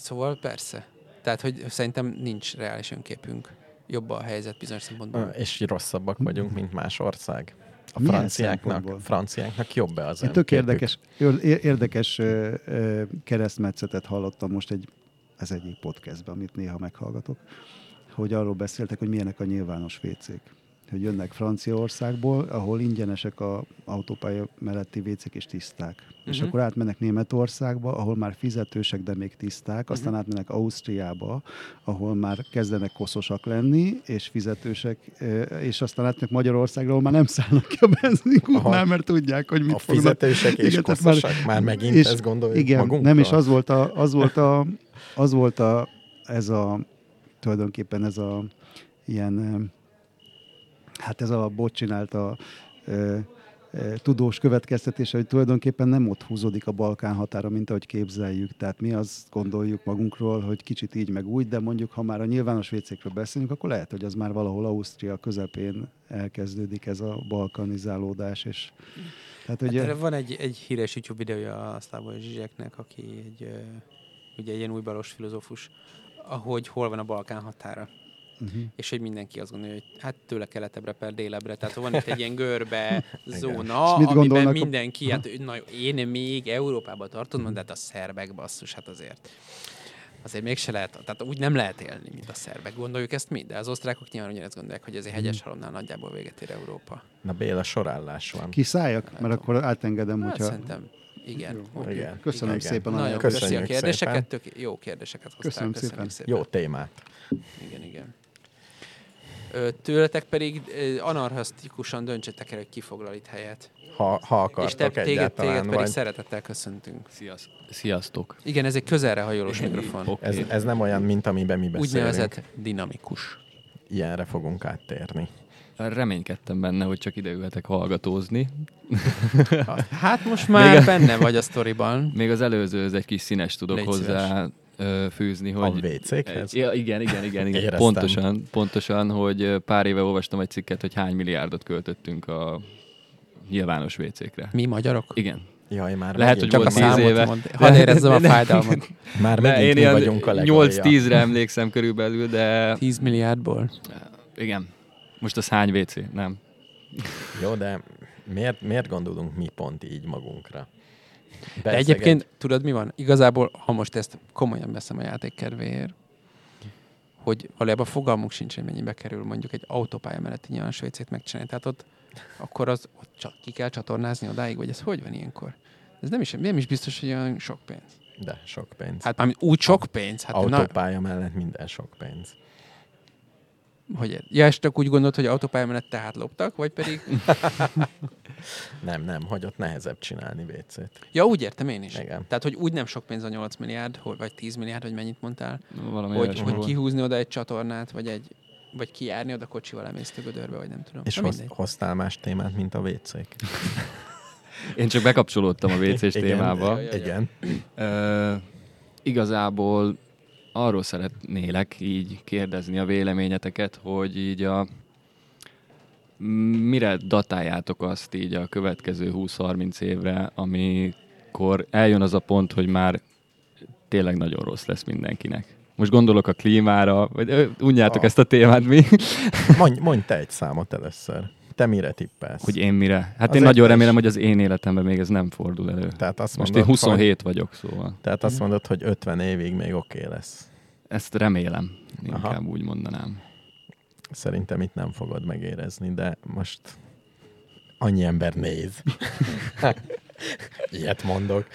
szóval persze. Tehát, hogy szerintem nincs reális önképünk. Jobb a helyzet bizonyos szempontból. És rosszabbak vagyunk, mint más ország. A Milyen franciáknak, franciáknak jobb-e az Én tök érdekes, ér- érdekes ö, ö, keresztmetszetet hallottam most egy, ez egyik podcastban, amit néha meghallgatok, hogy arról beszéltek, hogy milyenek a nyilvános vécék. Hogy jönnek Franciaországból, ahol ingyenesek a autópálya melletti vécék és tiszták. Uh-huh. És Mhm. akkor átmennek Németországba, ahol már fizetősek, de még tiszták, aztán Mhm. átmennek Ausztriába, ahol már kezdenek koszosak lenni, és fizetősek, és aztán átmennek Magyarországra, ahol már nem szállnak ki a benzinkútnál, mert tudják, hogy mit A fognak fizetősek és Igen, koszosak? Már, már megint és ezt gondoljuk igen, magunkról? nem, és az volt, a, az volt, a, az volt a, ez a, tulajdonképpen ez a ilyen, hát ez a bot csinálta ö, ö, tudós következtetése, hogy tulajdonképpen nem ott húzódik a Balkán határa, mint ahogy képzeljük. Tehát mi azt gondoljuk magunkról, hogy kicsit így meg úgy, de mondjuk, ha már a nyilvános vécékről beszélünk, akkor lehet, hogy az már valahol Ausztria közepén elkezdődik ez a balkanizálódás, és tehát, Hát ugye, erre van egy, egy híres YouTube videója a Slavoj Zsizseknek, aki egy, ugye egy ilyen újbalos filozófus, ahogy hol van a Balkán határa. Uh-huh. És hogy mindenki azt gondolja, hogy hát tőle keletebbre per délebre. Tehát van itt egy ilyen görbe zóna, amiben gondolnak a- mindenki, hát na, én még Európába tartom, de hát a szerbek basszus, hát azért. Azért mégse lehet, tehát úgy nem lehet élni, mint a szerbek. Gondoljuk ezt mi, de az osztrákok nyilván ugyanezt gondolják, hogy ez egy hegyes halomnál nagyjából véget ér Európa. Na Béla, sorállás van. Kiszálljak? Mert akkor átengedem, Hát hogyha... szerintem igen. Jó, Oké. Igen. Köszönöm Igen. szépen a Nagyon Köszönjük köszi a kérdéseket, szépen. tök jó kérdéseket hoztál. Köszönöm Köszönjük szépen. szépen. Jó témát. Igen, igen. Tőletek pedig anarchasztikusan döntsetek el, hogy ki foglal itt helyet. Ha, ha És te, akartok téged, téged pedig vagy szeretettel köszöntünk. Sziasz- Sziasztok. Igen, ez egy közelre hajolós mikrofon. Oké. ez, ez nem olyan, mint amiben mi beszélünk. Úgynevezett dinamikus. Ilyenre fogunk áttérni. Reménykedtem benne, hogy csak ide ülhetek hallgatózni. Hát most már Még a- benne vagy a sztoriban. Még az előzőhöz egy kis színes tudok Légy hozzá fűzni, A hogy... WC-khez? Ja, igen, igen, igen, igen. Éreztem. Pontosan, pontosan, hogy pár éve olvastam egy cikket, hogy hány milliárdot költöttünk a nyilvános WC-kre. Mi magyarok? Igen. Jaj, már Lehet, megint, hogy volt Csak a tíz számot éve. mond. Hadd érezzem a fájdalmat. már De megint én mi ilyen vagyunk a legalja. 8-10-re emlékszem körülbelül, de 10 milliárdból. igen. Most az hány WC? Nem. Jó, de miért, miért gondolunk mi pont így magunkra? De egyébként tudod mi van? Igazából, ha most ezt komolyan veszem a játék kedvéért, hogy valójában fogalmunk sincs, hogy mennyibe kerül mondjuk egy autópálya melletti nyilvános WC-t megcsinálni. Tehát ott akkor az ott csak ki kell csatornázni odáig, vagy ez hogy van ilyenkor? Ez nem is, nem is biztos, hogy olyan sok pénz. De sok pénz. Hát már úgy sok pénz. Hát na, Autópálya mellett minden sok pénz. Hogy, ja, és csak úgy gondolt, hogy autópálya mellett tehát loptak, vagy pedig... Nem, nem, hogy ott nehezebb csinálni WC-t. Ja, úgy értem én is. Igen. Tehát, hogy úgy nem sok pénz a 8 milliárd, vagy 10 milliárd, vagy mennyit mondtál, Valami hogy, hogy kihúzni oda egy csatornát, vagy egy vagy kijárni oda kocsival emész a gödörbe, vagy nem tudom. És Na hoz, hoztál más témát, mint a WC-k? Én csak bekapcsolódtam a WC-s Igen. témába. Ja. Igen. Ö, igazából arról szeretnélek így kérdezni a véleményeteket, hogy így a mire datáljátok azt így a következő 20-30 évre, amikor eljön az a pont, hogy már tényleg nagyon rossz lesz mindenkinek? Most gondolok a klímára, vagy unjátok Ah. ezt a témát mi? Mondj, mondj te egy számot először. Te mire tippelsz? hogy én mire? Hát Az én nagyon is. remélem, hogy az én életemben még ez nem fordul elő. Tehát azt Most mondod, én 27 vagyok, szóval Hogy, tehát azt mondod, hogy 50 évig még oké okay lesz. ezt remélem, inkább Aha. úgy mondanám. Szerintem itt nem fogod megérezni, de most annyi ember néz. Ilyet mondok.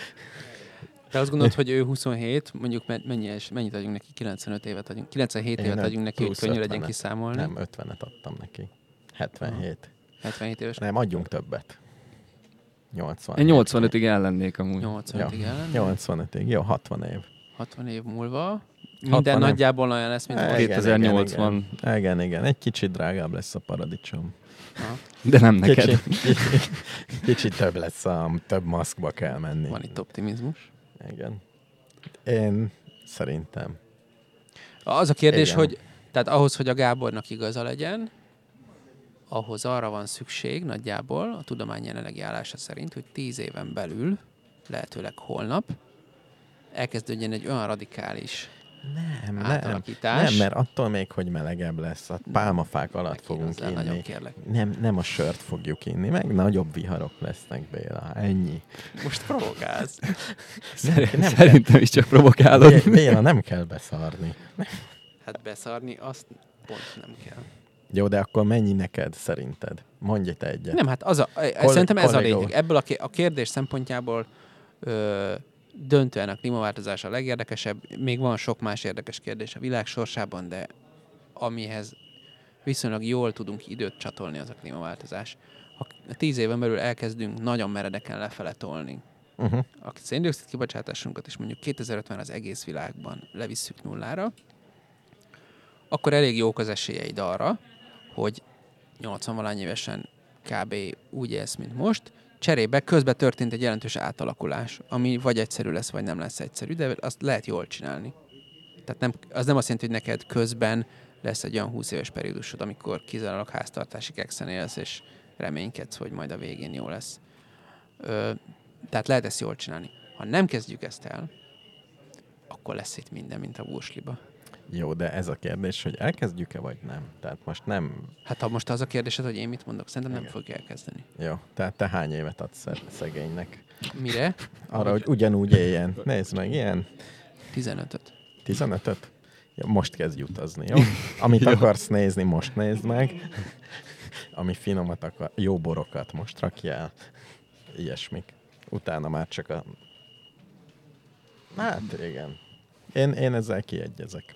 Te azt gondolod, hogy ő 27, mondjuk me- mennyi, es- mennyit adjunk neki? 95 évet adjunk, 97 Én évet adjunk neki, hogy könnyű legyen 50-et. kiszámolni. Nem, 50-et adtam neki. 77. 77 éves. Nem, adjunk többet. 80. Én 85-ig ellennék amúgy. 85-ig ellen. 85-ig, jó, 60 év. 60 év múlva. 60 Minden nagyjából olyan lesz, mint Igen, volt. 2080. Igen, igen. igen, igen. Egy kicsit drágább lesz a paradicsom. Aha. De nem neked. Kicsit, kicsit, kicsit több lesz, a, több maszkba kell menni. Van itt optimizmus. Igen. Én szerintem. Az a kérdés, Igen. hogy tehát ahhoz, hogy a Gábornak igaza legyen, ahhoz arra van szükség nagyjából a tudomány jelenlegi állása szerint, hogy 10 éven belül, lehetőleg holnap, elkezdődjön egy olyan radikális Nem, nem. átalakítás. Nem, mert attól még, hogy melegebb lesz, a pálmafák alatt fogunk Megkínozzál, nagyon inni. kérlek. Nem, nem a sört fogjuk inni, meg nagyobb viharok lesznek, Béla. Ennyi. Most provokálsz. Szerint, nem szerintem is csak provokálod. Bé- Béla, nem kell beszarni. Hát beszarni azt pont nem kell. Jó, de akkor mennyi neked szerinted? Mondj te egyet. Nem, hát az a, Koll- szerintem ez a kollega lényeg. Ebből a, a kérdés szempontjából ö, döntően a klímaváltozás a legérdekesebb. Még van sok más érdekes kérdés a világ sorsában, de amihez viszonylag jól tudunk időt csatolni, az a klímaváltozás. Ha tíz éven belül elkezdünk nagyon meredeken lefele tolni, Uh-huh. a széndiokszid kibocsátásunkat is mondjuk 2050 az egész világban levisszük nullára, akkor elég jók az esélyeid arra, hogy 80 valány évesen kb. úgy élsz, mint most, cserébe közben történt egy jelentős átalakulás, ami vagy egyszerű lesz, vagy nem lesz egyszerű, de azt lehet jól csinálni. Tehát nem, az nem azt jelenti, hogy neked közben lesz egy olyan 20 éves periódusod, amikor kizárólag háztartási kekszen élsz, és reménykedsz, hogy majd a végén jó lesz. Ö, tehát lehet ezt jól csinálni. Ha nem kezdjük ezt el, akkor lesz itt minden, mint a bursliba. Jó, de ez a kérdés, hogy elkezdjük-e, vagy nem? Tehát most nem... Hát ha most az a kérdésed, hogy én mit mondok, szerintem nem Igen. fogjuk elkezdeni. Jó, tehát te hány évet adsz sze- szegénynek? Mire? Arra, hogy ugyanúgy éljen. Nézd meg, ilyen 15-öt. 15-öt? Ja, most kezdj utazni, jó? Amit akarsz nézni, most nézd meg. Ami finomat akar, jó borokat most rakj el. Ilyesmik. Utána már csak a... Hát igen. Én, én ezzel kiegyezek.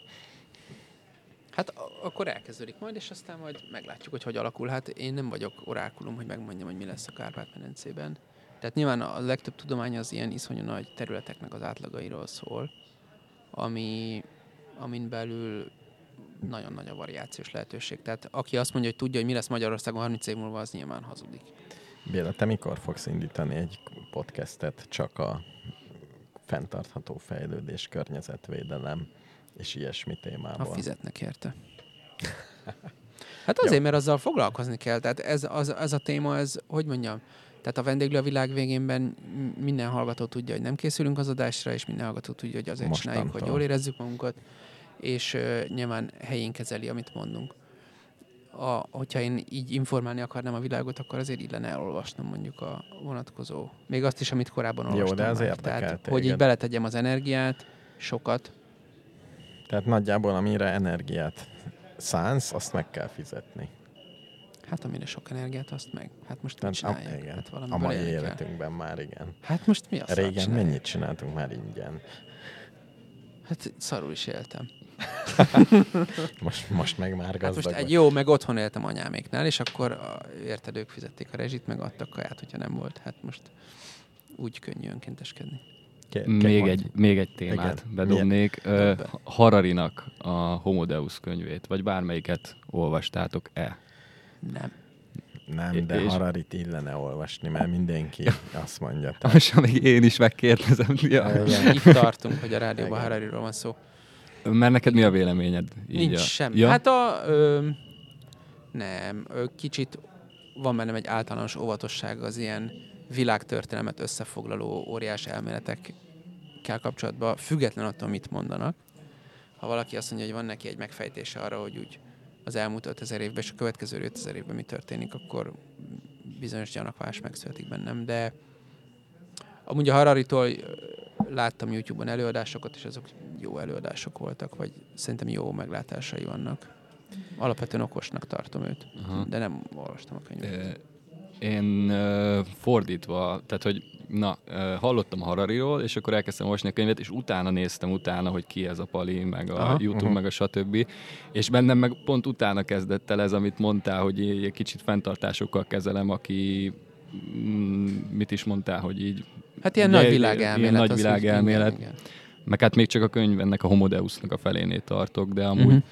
Hát akkor elkezdődik majd, és aztán majd meglátjuk, hogy hogy alakul. Hát én nem vagyok orákulum, hogy megmondjam, hogy mi lesz a Kárpát-medencében. Tehát nyilván a legtöbb tudomány az ilyen iszonyú nagy területeknek az átlagairól szól, ami, amin belül nagyon nagy a variációs lehetőség. Tehát aki azt mondja, hogy tudja, hogy mi lesz Magyarországon 30 év múlva, az nyilván hazudik. Béla, te mikor fogsz indítani egy podcastet csak a fenntartható fejlődés, környezetvédelem és ilyesmi Ha témából? fizetnek érte. Hát azért, mert azzal foglalkozni kell. Tehát ez, az, ez a téma, ez, hogy mondjam, tehát a vendéglő a világ végénben minden hallgató tudja, hogy nem készülünk az adásra, és minden hallgató tudja, hogy azért csináljuk, hogy Mostantól. jól érezzük magunkat, és uh, nyilván helyén kezeli, amit mondunk. A, hogyha én így informálni akarnám a világot, akkor azért illene elolvasnom mondjuk a vonatkozó, még azt is, amit korábban Jó, olvastam. de az már. Tehát, hogy így beletegyem az energiát, sokat, Tehát nagyjából amire energiát szánsz, azt meg kell fizetni. Hát amire sok energiát, azt meg. Hát most mit Tehát a, csinálják? igen, Hát a mai életünkben már igen. Hát most mi az? Régen mennyit csináltunk már ingyen? Hát szarul is éltem. Most, most meg már Hát gazdag most egy jó, meg otthon éltem anyáméknál, és akkor a, érted, ők fizették a rezsit, meg adtak kaját, hogyha nem volt. Hát most úgy könnyű önkénteskedni. Ké- Még egy, még egy témát Igen. bedobnék. Be. Hararinak a Homo Deus könyvét, vagy bármelyiket olvastátok-e? Nem. Nem, de És- Hararit illene olvasni, mert mindenki azt mondja. Tehát, Most még én is megkérdezem. Ja. Itt tartunk, hogy a rádióban Igen. Harariról van szó. Mert neked mi a véleményed? Így Nincs a... semmi. Ja? Hát a... Ö, nem, ö, kicsit van bennem egy általános óvatosság az ilyen világtörténelmet összefoglaló óriás elméletekkel kapcsolatban, független attól, mit mondanak. Ha valaki azt mondja, hogy van neki egy megfejtése arra, hogy úgy az elmúlt 5000 évben és a következő 5000 évben mi történik, akkor bizonyos gyanakvás megszületik bennem, de amúgy a Hararitól láttam YouTube-on előadásokat, és azok jó előadások voltak, vagy szerintem jó meglátásai vannak. Alapvetően okosnak tartom őt, Aha. de nem olvastam a könyvet. Én fordítva, tehát hogy na, hallottam a Harariról, és akkor elkezdtem olvasni a könyvet, és utána néztem utána, hogy ki ez a Pali, meg a Aha, YouTube, uh-huh. meg a stb. És bennem meg pont utána kezdett el ez, amit mondtál, hogy egy kicsit fenntartásokkal kezelem, aki mm, mit is mondtál, hogy így... Hát ilyen nagy világelmélet. Ilyen nagy világelmélet. Meg hát még csak a könyv ennek a Homodeusnak a felénél tartok, de amúgy uh-huh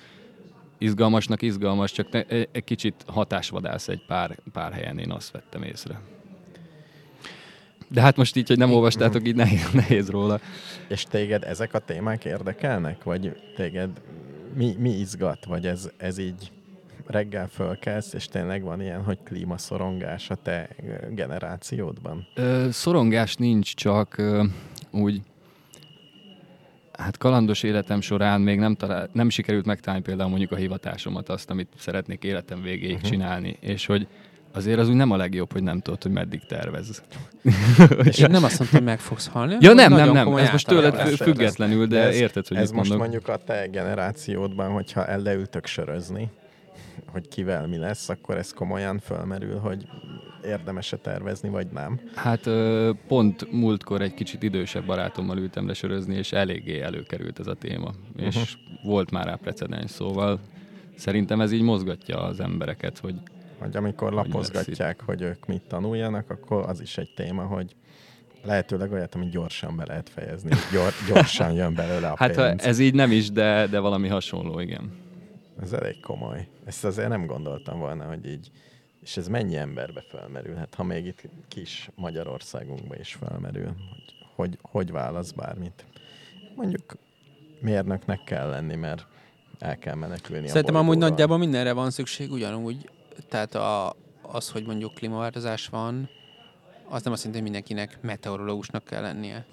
izgalmasnak izgalmas, csak ne, egy kicsit hatásvadász egy pár, pár helyen, én azt vettem észre. De hát most így, hogy nem olvastátok, így nehéz, nehéz róla. És téged ezek a témák érdekelnek? Vagy téged mi, mi izgat? Vagy ez, ez így reggel fölkelsz, és tényleg van ilyen, hogy klímaszorongás a te generációdban? Ö, szorongás nincs, csak ö, úgy Hát kalandos életem során még nem, talál, nem sikerült megtalálni például mondjuk a hivatásomat, azt, amit szeretnék életem végéig uh-huh. csinálni, és hogy azért az úgy nem a legjobb, hogy nem tudod, hogy meddig tervez. és én nem azt mondtam, hogy meg fogsz halni. Ja nem, nem, nem, ez most tőled függetlenül, de ez, érted, hogy Ez most mondok. mondjuk a te generációdban, hogyha elleültök sörözni, hogy kivel mi lesz, akkor ez komolyan fölmerül, hogy érdemes-e tervezni, vagy nem? Hát pont múltkor egy kicsit idősebb barátommal ültem lesörözni, és eléggé előkerült ez a téma. Uh-huh. És volt már rá precedens, szóval szerintem ez így mozgatja az embereket, hogy hogy amikor hogy lapozgatják, hogy ők mit tanuljanak, akkor az is egy téma, hogy lehetőleg olyat, amit gyorsan be lehet fejezni. Gyor, gyorsan jön belőle a hát pénz. ez így nem is, de, de valami hasonló, igen. Ez elég komoly. Ezt azért nem gondoltam volna, hogy így és ez mennyi emberbe felmerülhet, ha még itt kis Magyarországunkba is felmerül, hogy hogy, hogy válasz bármit. Mondjuk mérnöknek kell lenni, mert el kell menekülni Szerintem a amúgy nagyjából mindenre van szükség ugyanúgy. Tehát a, az, hogy mondjuk klímaváltozás van, az nem azt jelenti, hogy mindenkinek meteorológusnak kell lennie.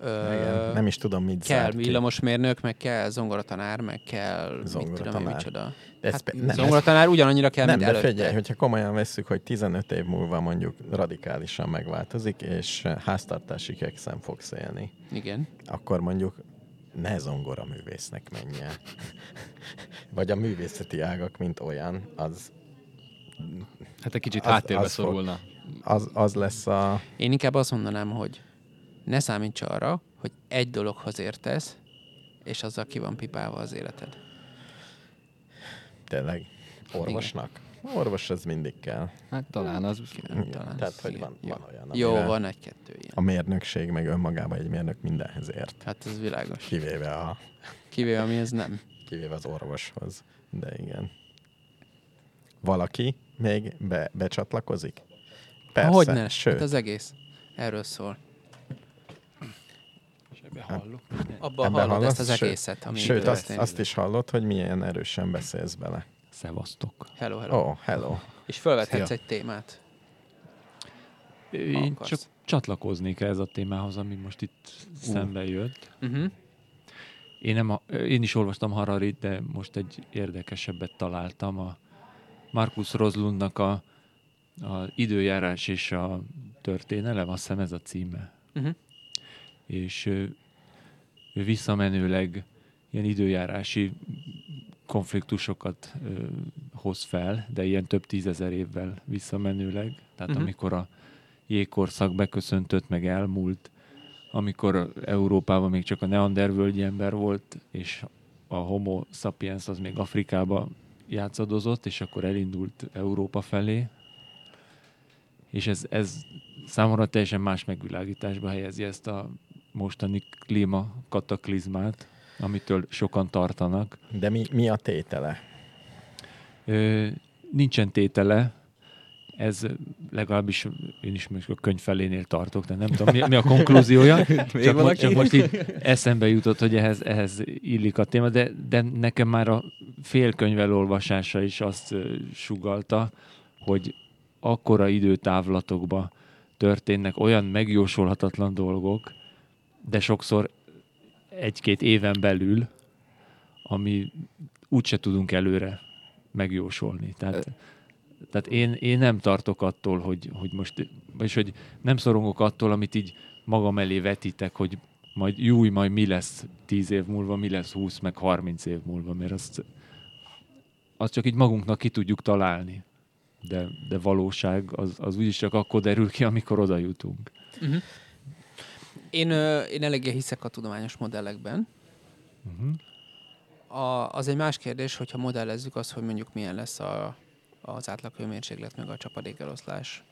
Ö, Igen, nem is tudom, mit Kell villamosmérnök, meg kell zongoratanár, meg kell mit tudom micsoda. Ez hát, pe- nem, zongoratanár ugyanannyira kell, nem, mint de figyelj, hogyha komolyan vesszük, hogy 15 év múlva mondjuk radikálisan megváltozik, és háztartási kekszem fogsz élni. Igen. Akkor mondjuk ne zongora művésznek menjen. Vagy a művészeti ágak, mint olyan, az... Hát egy kicsit az, háttérbe az szorulna. Fog, az, az lesz a... Én inkább azt mondanám, hogy ne számíts arra, hogy egy dologhoz értesz, és azzal ki van pipálva az életed. Tényleg? Orvosnak? Igen. Orvos az mindig kell. Hát talán az... Igen, talán Tehát, az, hogy van, Jó. van olyan. Jó, van egy-kettő ilyen. A mérnökség meg önmagában egy mérnök mindenhez ért. Hát ez világos. Kivéve a... Kivéve ami ez nem. Kivéve az orvoshoz. De igen. Valaki még be, becsatlakozik? Persze, Hogy ne? Sőt. Hát az egész. Erről szól. Ebbe hallok. Abban hallod hallasz? ezt az egészet, ami Sőt, azt, azt is hallod, hogy milyen erősen beszélsz bele. Szevasztok. Hello, hello. Oh, hello. És felvethetsz Szia. egy témát. Én csak csatlakoznék ez a témához, ami most itt uh. szembe jött. Uh-huh. Én, nem a, én is olvastam Hararit, de most egy érdekesebbet találtam. A Markus Rozlundnak a, a időjárás és a történelem, azt hiszem ez a címe. Uh-huh és visszamenőleg ilyen időjárási konfliktusokat ö, hoz fel, de ilyen több tízezer évvel visszamenőleg. Tehát uh-huh. amikor a jégkorszak beköszöntött, meg elmúlt, amikor Európában még csak a neandervölgyi ember volt, és a homo sapiens az még Afrikába játszadozott, és akkor elindult Európa felé. És ez, ez számomra teljesen más megvilágításba helyezi ezt a mostani klíma kataklizmát, amitől sokan tartanak. De mi, mi a tétele? Ö, nincsen tétele, ez legalábbis én is most a könyv felénél tartok, de nem tudom, mi, mi a konklúziója. csak, most, csak most így eszembe jutott, hogy ehhez, ehhez illik a téma, de, de nekem már a fél könyv elolvasása is azt sugalta, hogy akkora időtávlatokba történnek olyan megjósolhatatlan dolgok, de sokszor egy-két éven belül, ami úgyse tudunk előre megjósolni. Tehát, tehát én, én nem tartok attól, hogy, hogy most, vagyis hogy nem szorongok attól, amit így magam elé vetítek, hogy majd júj, majd mi lesz tíz év múlva, mi lesz húsz, meg harminc év múlva, mert azt, azt csak így magunknak ki tudjuk találni. De, de valóság az, az úgyis csak akkor derül ki, amikor oda jutunk. Uh-huh. Én, én eléggé hiszek a tudományos modellekben. Uh-huh. A, az egy más kérdés, hogyha modellezzük azt, hogy mondjuk milyen lesz a, az átlaghőmérséklet, meg a csapadékeloszlás,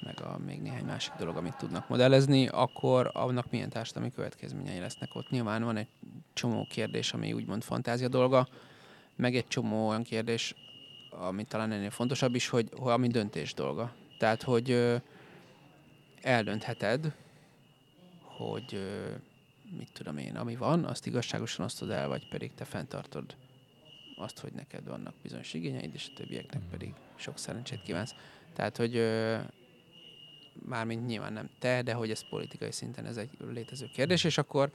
meg a még néhány másik dolog, amit tudnak modellezni, akkor annak milyen társadalmi következményei lesznek ott. Nyilván van egy csomó kérdés, ami úgymond fantázia dolga, meg egy csomó olyan kérdés, ami talán ennél fontosabb is, hogy, hogy ami döntés dolga. Tehát, hogy ö, eldöntheted, hogy mit tudom én, ami van, azt igazságosan osztod el, vagy pedig te fenntartod azt, hogy neked vannak bizonyos igényeid, és a többieknek pedig sok szerencsét kívánsz. Tehát, hogy ö, mármint nyilván nem te, de hogy ez politikai szinten ez egy létező kérdés, és akkor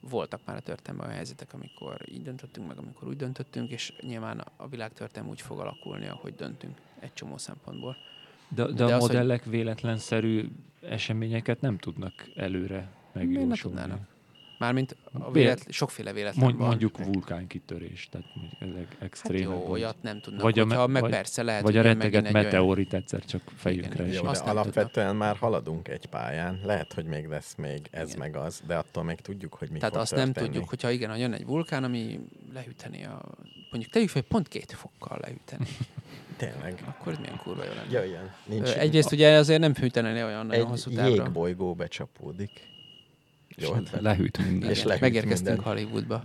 voltak már a történelemben olyan helyzetek, amikor így döntöttünk, meg amikor úgy döntöttünk, és nyilván a világ történelem úgy fog alakulni, ahogy döntünk egy csomó szempontból. De, de, de a az, modellek hogy... véletlenszerű eseményeket nem tudnak előre megjósolni. Miért ne tudnának? Mármint a véletlen, sokféle véletlen Mond, van. Mondjuk vulkánkitörés, tehát ezek extrém. Hát jó, olyat nem tudnak, vagy a, hogyha, meg vagy, persze lehet. Vagy a retteget meteorit olyan... egyszer csak fejünkre is. Jó, de alapvetően tudnak. már haladunk egy pályán. Lehet, hogy még lesz még ez igen. meg az, de attól még tudjuk, hogy mi Tehát fog azt történni. nem tudjuk, hogyha igen, ha jön egy vulkán, ami lehűteni a... Mondjuk tegyük fel, pont két fokkal lehűteni. Tényleg. Akkor ez milyen kurva jó lenne. Jöjjön. Nincs Egyrészt ugye azért nem hűtene olyan nagyon hosszú távra. Egy jégbolygó becsapódik. Jó, lehűt minden. És lehűt Megérkeztünk minden. Hollywoodba.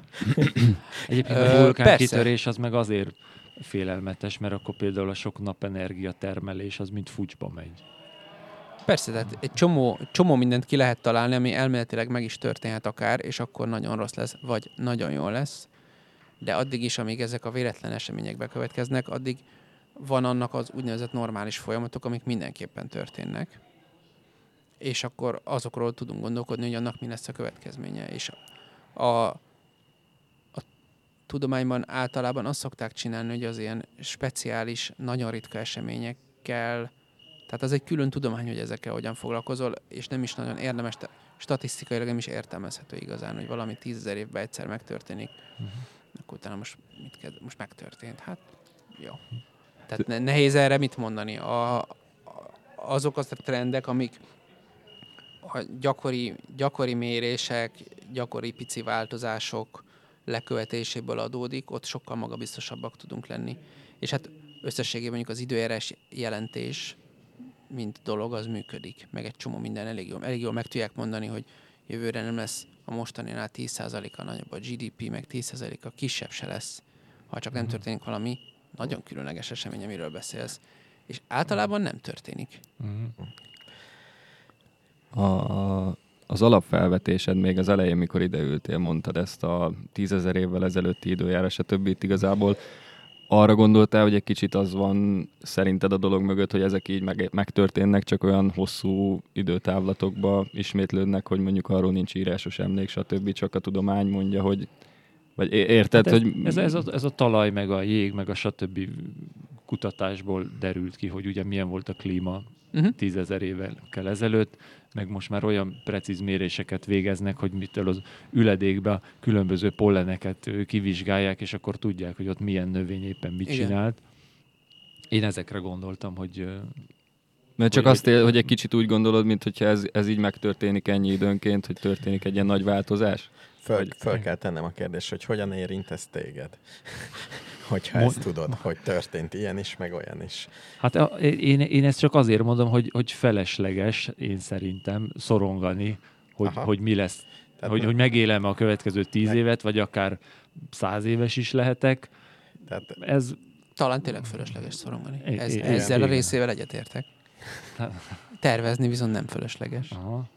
Egyébként a vulkán kitörés az meg azért félelmetes, mert akkor például a sok napenergia termelés az mind fucsba megy. Persze, tehát egy csomó, csomó mindent ki lehet találni, ami elméletileg meg is történhet akár, és akkor nagyon rossz lesz, vagy nagyon jó lesz. De addig is, amíg ezek a véletlen események bekövetkeznek, addig van annak az úgynevezett normális folyamatok, amik mindenképpen történnek és akkor azokról tudunk gondolkodni, hogy annak mi lesz a következménye. És a, a tudományban általában azt szokták csinálni, hogy az ilyen speciális, nagyon ritka eseményekkel, tehát az egy külön tudomány, hogy ezekkel hogyan foglalkozol, és nem is nagyon érdemes, statisztikailag nem is értelmezhető igazán, hogy valami tízezer évben egyszer megtörténik. Uh-huh. Akkor utána most, mit kezd, most megtörtént. Hát jó. Tehát ne, nehéz erre mit mondani. A, a, azok az a trendek, amik a gyakori, gyakori mérések, gyakori pici változások lekövetéséből adódik, ott sokkal magabiztosabbak tudunk lenni. És hát összességében mondjuk az időjárás jelentés, mint dolog, az működik. Meg egy csomó minden elég jól, elég jól meg tudják mondani, hogy jövőre nem lesz a mostaninál 10%-a nagyobb a GDP, meg 10%-a kisebb se lesz, ha csak nem mhm. történik valami nagyon különleges esemény, amiről beszélsz. És általában nem történik. Uh-huh a, az alapfelvetésed még az elején, mikor ideültél, mondtad ezt a tízezer évvel ezelőtti időjárás, a többit igazából arra gondoltál, hogy egy kicsit az van szerinted a dolog mögött, hogy ezek így meg, megtörténnek, csak olyan hosszú időtávlatokba ismétlődnek, hogy mondjuk arról nincs írásos emlék, stb. Csak a tudomány mondja, hogy vagy érted, hát ez, hogy... Ez, ez, a, ez a talaj, meg a jég, meg a stb. Kutatásból derült ki, hogy ugye milyen volt a klíma uh-huh. tízezer évvel ezelőtt, meg most már olyan precíz méréseket végeznek, hogy mitől az üledékbe különböző polleneket kivizsgálják, és akkor tudják, hogy ott milyen növény éppen mit Igen. csinált. Én ezekre gondoltam, hogy mert csak azt, él, hogy egy kicsit úgy gondolod, mint hogyha ez, ez így megtörténik ennyi időnként, hogy történik egy ilyen nagy változás? Föl, föl kell tennem a kérdést, hogy hogyan érint ez téged? hogyha Mond... ezt tudod, hogy történt ilyen is, meg olyan is. Hát a, én, én ezt csak azért mondom, hogy, hogy felesleges, én szerintem, szorongani, hogy, hogy mi lesz. Tehát hogy, hogy megélem a következő tíz meg... évet, vagy akár száz éves is lehetek. Tehát... Ez... Talán tényleg fölösleges szorongani. Ez, igen, ezzel igen. a részével egyetértek. Tervezni viszont nem fölösleges. Aha.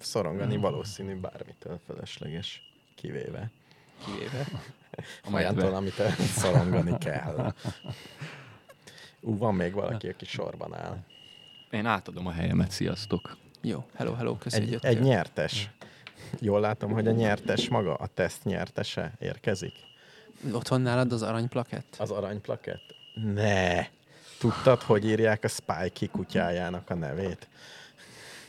Szorongani valószínű bármitől fölösleges, kivéve. Kivéve. Olyantól, amit szorongani kell. Ú, van még valaki, aki sorban áll. Én átadom a helyemet, sziasztok. Jó, hello, hello, köszönjük. Egy, egy nyertes. Jól látom, hogy a nyertes maga, a teszt nyertese érkezik. Ott van nálad az aranyplakett? Az aranyplakett? Ne! Tudtad, hogy írják a Spikey kutyájának a nevét?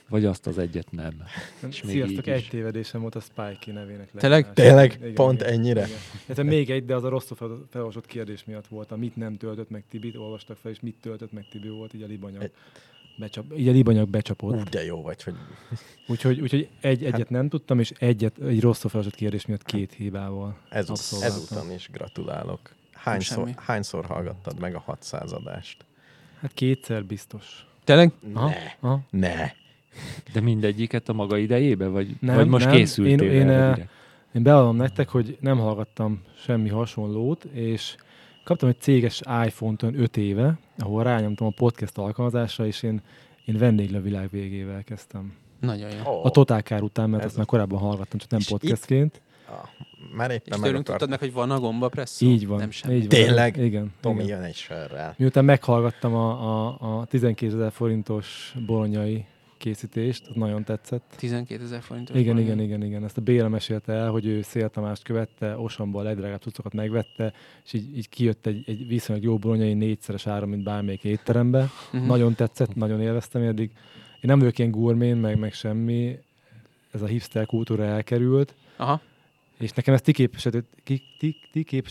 Vagy azt az egyet nem. És még Sziasztok, egy is. tévedésem volt a Spikey nevének. Tényleg? Tényleg? Pont ennyire? Igen. Hát még egy, de az a rosszul fel- felolvasott kérdés miatt volt. A mit nem töltött meg Tibi, olvastak fel, és mit töltött meg Tibi volt, így a libanyag. Egy- Becsap, így a libanyag becsapott. Ú, de jó vagy, hogy Úgyhogy, úgyhogy egy, egyet Hát- nem tudtam, és egyet, egy rosszul felolvasott kérdés miatt két hibával. ezut, abszolváltam. ezúton is gratulálok. Hányszor, hányszor hallgattad meg a 600 adást? Hát kétszer biztos. Tényleg? Ne, aha. ne. De mindegyiket a maga idejébe? Vagy, Nem, vagy most nem. készültél Én- én, erre eh, direkt? Én bevallom nektek, hogy nem hallgattam semmi hasonlót, és kaptam egy céges iPhone-t olyan 5 éve, ahol rányomtam a podcast alkalmazásra, és én, én vendéglő világ végével kezdtem. Nagyon jó. Oh, A Total Kár után, mert Ez azt már korábban hallgattam, csak nem És itt- podcastként. ah, már És éppen tőlünk akart. tudtad meg, hogy van a gomba presszó? Így van. Nem semmi. Így van. Tényleg? Igen. Tomi igen. jön egy sörrel. Miután meghallgattam a, a, a 12 ezer forintos bolonyai készítést, nagyon tetszett. 12 ezer forintos. Igen, bolond. igen, igen, igen. Ezt a Béla mesélte el, hogy ő Szél Tamást követte, Osomból a legdrágább cuccokat megvette, és így, így kijött egy, egy viszonylag jó bolonyai négyszeres áram, mint bármelyik étterembe. Mhm. Nagyon tetszett, nagyon élveztem eddig. Én nem vagyok ilyen gourmén, meg, meg semmi. Ez a hipster kultúra elkerült, Aha, és nekem ezt ti képviseltetek, ti, ti, ti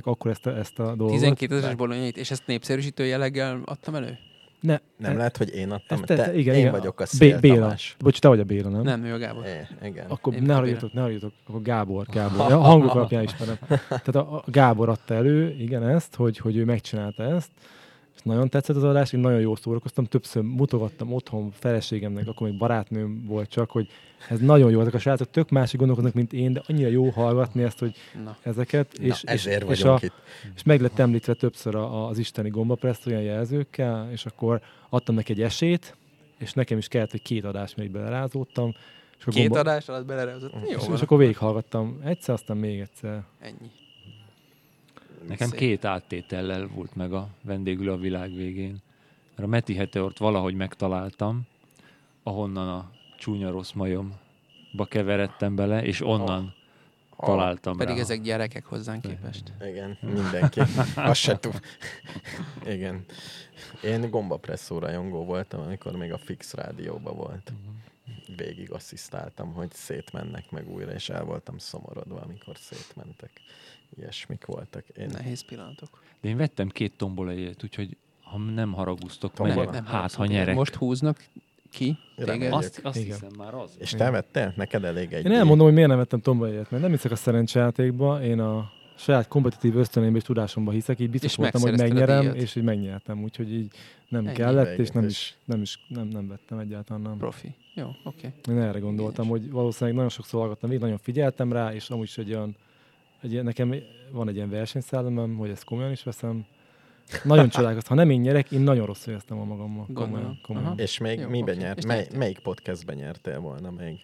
akkor ezt a, ezt a dolgot. 12 ezeres bolonyait, és ezt népszerűsítő jelleggel adtam elő? Ne, Nem e- lehet, hogy én adtam. te, te, te, igen, én igen. vagyok a Szél Béla. Tamás. Bocs, te vagy a Béla, nem? Nem, ő a Gábor. É, igen. Akkor Én ne haragudjatok, ne haragudjatok, akkor Gábor, Gábor. Ja, hangok alapján ismerem. Tehát a, a Gábor adta elő, igen, ezt, hogy, hogy ő megcsinálta ezt, nagyon tetszett az adás, én nagyon jól szórakoztam, többször mutogattam otthon feleségemnek, akkor még barátnőm volt csak, hogy ez nagyon jó, ezek a srácok tök másik gondolkoznak, mint én, de annyira jó hallgatni ezt, hogy Na, ezeket, Na, és, ezért és, és, a, itt. és meg lett említve többször a, az isteni gombapressz olyan jelzőkkel, és akkor adtam neki egy esét, és nekem is kellett, hogy két adás még belerázódtam. És két gomba- adás alatt belerehozott. Jó, és, és akkor végighallgattam egyszer, aztán még egyszer. Ennyi. Nekem Szép. két áttétellel volt meg a vendégül a világ végén. Mert a Meti Heteort valahogy megtaláltam, ahonnan a csúnya rossz majomba keveredtem bele, és onnan Ah, találtam Pedig rá. ezek gyerekek hozzánk képest. Igen, mindenki. Azt se tud. Igen. Én gombapresszó rajongó voltam, amikor még a Fix rádióban volt. Végig asszisztáltam, hogy szétmennek meg újra, és el voltam szomorodva, amikor szétmentek. Ilyesmik voltak. Én Nehéz pillanatok. De én vettem két tombolejét, úgyhogy ha nem haraguztok, Tombola? megyek. Nem Hát, ha nyerek. Most húznak ki téged? Azt, azt Igen. hiszem már az. És te vettél? Neked elég egy Én elmondom, hogy miért nem vettem Tomba egyet, mert nem hiszek a szerencsejátékba, én a saját kompetitív ösztönémbe és tudásomba hiszek, így biztos És voltam, hogy megnyerem, és így megnyertem, úgyhogy így nem Ennyi. kellett, és nem is, nem is nem, nem vettem egyáltalán nem. Profi. Jó, oké. Én erre gondoltam, hogy valószínűleg nagyon sokszor hallgattam, végig nagyon figyeltem rá, és amúgy is egy olyan, egy, nekem van egy ilyen versenyszellemem, hogy ezt komolyan is veszem. Nagyon csodálkoztam. Ha nem én nyerek, én nagyon rosszul éreztem a magammal. Gondolom. Komolyan, komolyan. Aha. És még Jó, miben oké. nyert? És Mely, melyik podcastben nyertél volna még?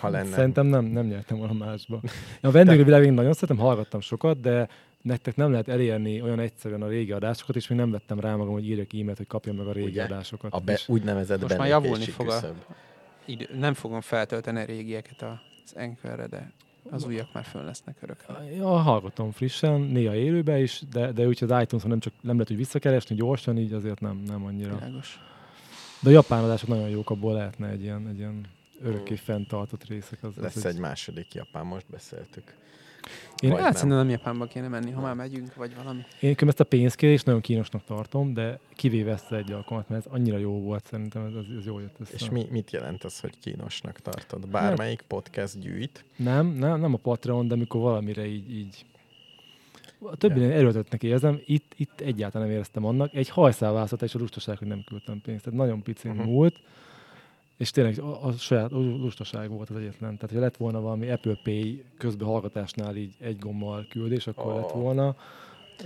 Ha lenne. Szerintem nem, nem nyertem volna másba. A vendégő világén nagyon szeretem, hallgattam sokat, de nektek nem lehet elérni olyan egyszerűen a régi adásokat, és még nem vettem rá magam, hogy írjak e-mailt, hogy kapjam meg a régi Ugye? adásokat. A be, úgynevezett Most már javulni fog a-. Idő, nem fogom feltölteni a régieket az Anchorre, de az újak már fönn lesznek örökre. Ja, hallgatom frissen, néha élőbe is, de, de úgyhogy az iTunes-on nem csak nem lehet, hogy visszakeresni gyorsan, így azért nem, nem annyira. Világos. De a japán adások nagyon jók, abból lehetne egy ilyen, egy ilyen örökké fenntartott részek. Az, az Lesz egy második japán, most beszéltük. Én, Vagy Hát nem. szerintem nem Japánba kéne menni, ha már megyünk, vagy valami. én ezt a pénzkérést nagyon kínosnak tartom, de kivéve ezt egy alkalmat, mert ez annyira jó volt, szerintem ez, ez, ez jó jött össze. És mi, mit jelent az, hogy kínosnak tartod? Bármelyik podcast gyűjt? Nem, nem, nem a Patreon, de amikor valamire így, így a többinél erőltetnek érzem, itt, itt egyáltalán nem éreztem annak. Egy hajszálvászat és a lustaság, hogy nem küldtem pénzt. Tehát nagyon picin uh-huh. múlt, és tényleg a, a saját lustaság volt az egyetlen. Tehát, ha lett volna valami Apple Pay közben hallgatásnál így egy gommal küldés, akkor Ó. lett volna.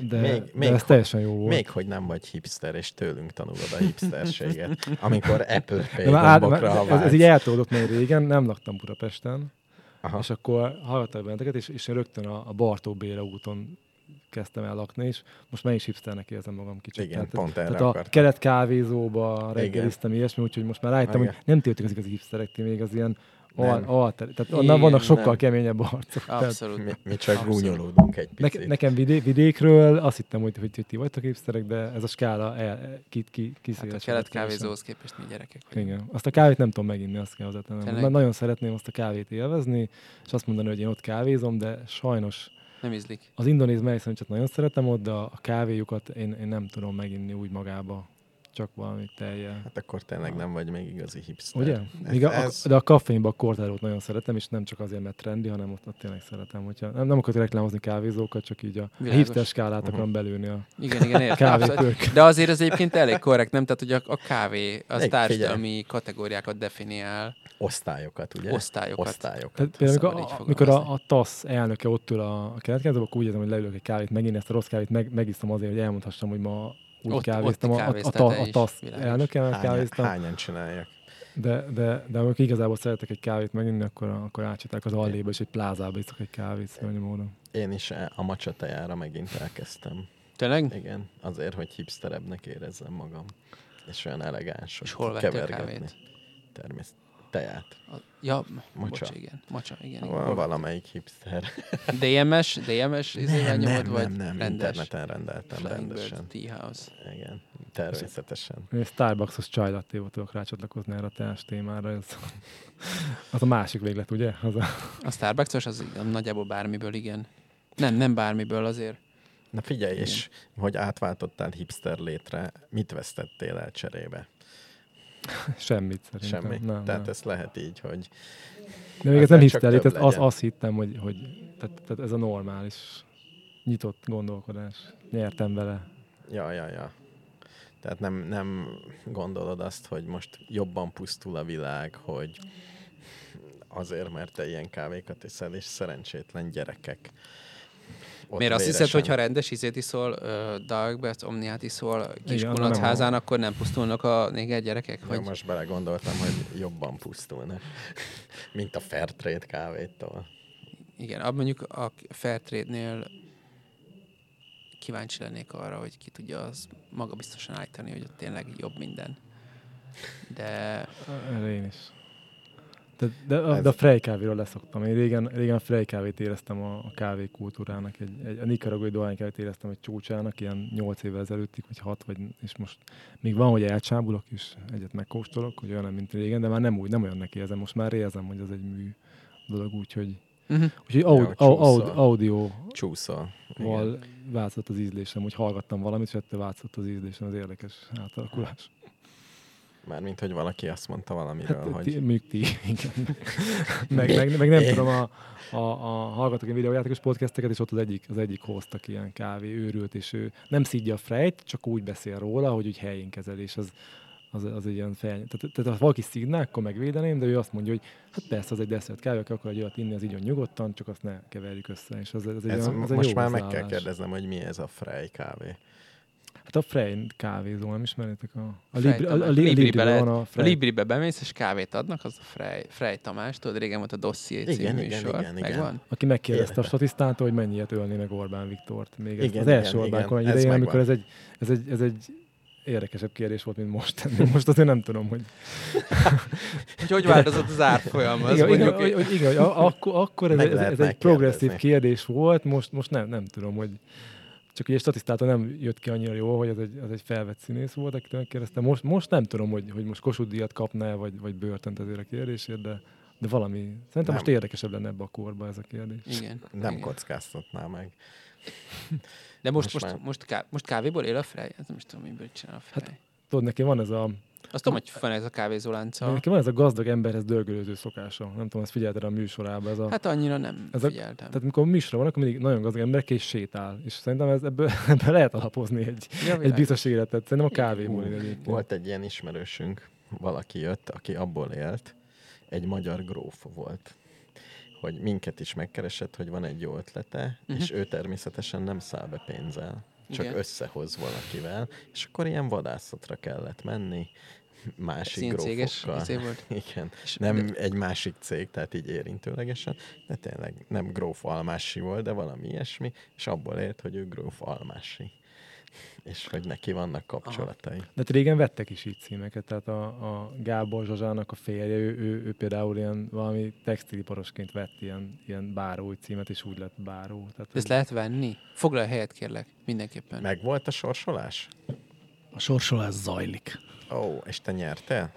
De, Még- még, még de ez teljesen jó volt. Még hogy nem vagy hipster, és tőlünk tanulod a hipsterséget. Amikor Apple Pay de már gombokra már, ez, ez így eltolódott már régen, nem laktam Budapesten, Aha. és akkor hallgattam benneteket, és, és én rögtön a, a Bartók Béla úton kezdtem el lakni, és most már is hipsternek érzem magam kicsit. Igen, tehát, pont erre tehát a kelet kávézóba reggeliztem ilyesmi, úgyhogy most már rájöttem, Igen. hogy nem tiltik az igazi hipsterek, ti még az ilyen al, alter, tehát Igen, onnan vannak sokkal nem. keményebb arcok. Tehát Abszolút. Mi, mi csak Abszolút. gúnyolódunk egy picit. Neke, nekem vidé, vidékről azt hittem, hogy, hogy, hogy ti vagytok hipsterek, de ez a skála el, ki, ki, ki Hát a kelet kávézóhoz képest mi gyerekek vagyunk. Igen. Azt a kávét nem tudom meginni, azt kell hozzátennem. Mert nagyon szeretném azt a kávét élvezni, és azt mondani, hogy én ott kávézom, de sajnos Nem ízlik. az indonéz melyszerűncset nagyon szeretem ott, de a kávéjukat én, én nem tudom meginni úgy magába, csak valami teljel. Hát akkor tényleg nem vagy még igazi hipster. Ugye? Ez, Még a, ez, a, de a kaffeinban a kortárót nagyon szeretem, és nem csak azért, mert trendi, hanem ott, ott tényleg szeretem. Hogyha nem, nem akarok reklámozni kávézókat, csak így a, Világos. hipster skálát Mhm. akarom belőni a Igen, igen, értem. De azért ez egyébként elég korrekt, nem? Tehát, hogy a, a kávé az Egy, társadalmi kategóriákat definiál, osztályokat, ugye? osztályokat. Osztályokat. Tehát például, amikor, a, amikor a, a TASZ elnöke ott ül a, a keletkezőben, akkor úgy érzem, hogy leülök egy kávét, megint ezt a rossz kávét meg, megiszom azért, hogy elmondhassam, hogy ma úgy Ott- kávéztam. ott A, a, a, a, TASZ világos. elnöke Hányan, kávéztam, hányan csinálják? de, de, de amikor igazából szeretek egy kávét meginni, akkor, akkor átcsiták az alléba, és egy plázába iszok egy kávét szörnyű módon. Én is a macsatejára megint elkezdtem. Tényleg? Igen, azért, hogy hipsterebbnek érezzem magam. És olyan elegáns, És hol kevergetni. kávét? Természetesen. Teját. A- Ja, Macsa. bocs, igen. Macsa, igen. igen. Val- valamelyik hipster. DMS, DMS nem, nyomod, nem, vagy nem, nem, rendes? interneten rendeltem Flying Bird rendesen. Tea House. Igen, természetesen. Én Starbucks-os chai lattéval tudok rácsatlakozni erre a teás témára. Ez, az a másik véglet, ugye? Az a, A Starbucks-os az nagyjából bármiből, igen. Nem, nem bármiből azért. Na figyelj, és hogy átváltottál hipster létre, mit vesztettél el cserébe? semmit szerintem. Semmi. Nem, Tehát nem. ezt lehet így, hogy De még ez nem ezzel csak hipster lét, több ez az, legyen. azt hittem, hogy, hogy tehát, tehát ez a normális, nyitott gondolkodás. Nyertem vele. ja, ja, ja. Tehát nem, nem gondolod azt, hogy most jobban pusztul a világ, hogy azért, mert te ilyen kávékat iszel, és szerencsétlen gyerekek. Ott Miért azt hiszed, hogy ha rendes izét iszol, uh, Darkbet, Omniát iszol kis Igen, kulanc nem házán, akkor nem pusztulnak a néger gyerekek? Vagy? most belegondoltam, hogy jobban pusztulnak, mint a Fairtrade kávétól. Igen, abban mondjuk a Fairtrade-nél kíváncsi lennék arra, hogy ki tudja az maga biztosan állítani, hogy ott tényleg jobb minden. De Erre én is. De, de, a, Ez- de a Frey kávéról leszoktam. Én régen, régen a Frey kávét éreztem a, a kávé kultúrának, egy, egy, a nikaragói dohány kávét éreztem egy csúcsának, ilyen 8 évvel ezelőttig, vagy 6, vagy, és most még van, hogy elcsábulok, és egyet megkóstolok, hogy olyan mint régen, de már nem úgy, nem olyannak érzem. Most már érzem, hogy ez egy mű dolog, úgyhogy, uh-huh. úgyhogy aud, hogy au, aud, audio Csúszol. Változott az ízlésem, hogy hallgattam valamit, és ettől változott az ízlésem, az érdekes átalakulás. Mármint, hogy valaki azt mondta valamiről, Hát, hogy... ti, mondjuk ti, igen. meg, meg, meg, nem tudom, a, a, a hallgatok ilyen videójátékos podcasteket, és ott az egyik, az egyik hoztak ilyen kávé őrült, és ő nem szídja a frejt, csak úgy beszél róla, hogy úgy helyén kezelés, az, az, az egy ilyen fel... Tehát, tehát, ha valaki szídná, akkor megvédeném, de ő azt mondja, hogy hát persze, az egy desszert kávé, aki akar egy olyat inni, az igyon nyugodtan, csak azt ne keverjük össze. És az, az egy, Ez, olyan- az egy most jó már meg kell kérdeznem, hogy mi ez a Frey kávé. Hát a Frey kávézó, nem ismeritek? A, a, Libri, a, a, a, Libribe Libribe lehet- van a. Libribe bemész, és kávét adnak, az a Frey, Frey Tamás, tudod, régen volt a Igen, című igen, műsor. igen, igen. Megvan? aki megkérdezte Értem. a statisztától, hogy mennyi ilyet ölné meg Orbán Viktort. Még ezt Igen, az igen, első Orbán igen, kormány ez idején, amikor ez egy, ez, egy, ez egy érdekesebb kérdés volt, mint most. Most azért nem tudom, hogy... Hogy hogy változott az árfolyam? Az igen, igen, mondjuk, hogy, hogy, igen, hogy a- akkor, akkor ez, ez, ez egy progresszív kérdés volt, most, most nem, nem tudom, hogy csak ugye statisztától nem jött ki annyira jó, hogy ez egy, ez egy felvett színész volt, akit megkérdeztem. Most, most nem tudom, hogy, hogy most Kossuth díjat kapná, vagy, vagy börtönt ezért a kérdésért, de, de valami, szerintem Nem. most érdekesebb lenne ebbe a korba ez a kérdés. igen, Nem igen. kockáztatná meg. De most, Most most, már- most, ká, most kávéból él a Frey? Ez nem is tudom, miből csinál a Frey. Hát, Tudod, neki van ez a, Azt tudom, hogy van ez a kávézó lánca. Neki van ez a gazdag emberhez dörgölőző szokása. Nem tudom, ezt figyelted a műsorában. Ez a, hát, annyira nem Ez a- figyeltem. tehát amikor műsor van, akkor mindig nagyon gazdag emberek és sétál. És szerintem ez, ebből, ebből lehet alapozni egy, Ja, egy biztos életet. Szerintem a kávéból. Volt egy ilyen ismerősünk, valaki jött, aki abból élt, egy magyar gróf volt, hogy minket is megkeresett, hogy van egy jó ötlete, Mhm. és ő természetesen nem száll be pénzzel, csak Igen. összehoz valakivel, és akkor ilyen vadászatra kellett menni, másik grófokkal. izé volt. Igen, És nem egy másik cég, tehát így érintőlegesen, de tényleg nem gróf Almási volt, de valami ilyesmi, és abból élt, hogy ő gróf Almási. És hogy neki vannak kapcsolatai. De hát régen vettek is így címeket, tehát a, a Gábor Zsazsának a férje, ő, ő, ő például ilyen valami textiliparosként vett ilyen, ilyen bárói címet, és úgy lett báró. Tehát, Ezt lehet venni? Foglalj helyet, kérlek, mindenképpen. Meg volt a sorsolás? A sorsolás zajlik. Ó, és te nyertél?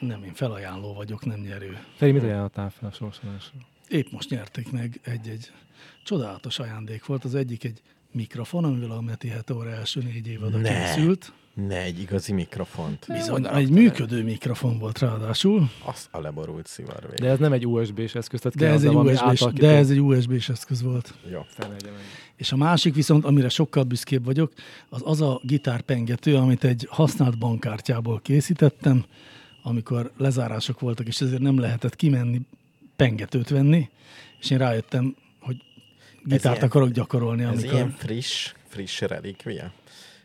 Nem, én felajánló vagyok, nem nyerő. Feri, mit ajánlottál fel a sorsolásra? Épp most nyerték meg egy-egy csodálatos ajándék volt. Az egyik egy mikrofon, amivel a Meti Heteor első négy évada Ne. készült. Ne, egy igazi mikrofont. Bizony, egy működő mikrofon volt ráadásul, Az a leborult szivarvég. De ez nem egy USB-s eszköz, tehát de ez, egy USB-s, átalakító- de ez egy USB-s eszköz volt. Jó. És a másik viszont, amire sokkal büszkébb vagyok, az az a gitárpengető, amit egy használt bankkártyából készítettem, amikor lezárások voltak, és ezért nem lehetett kimenni pengetőt venni, és én rájöttem, gitárt ilyen- akarok gyakorolni, Ez amikor... ilyen friss, friss relikvia?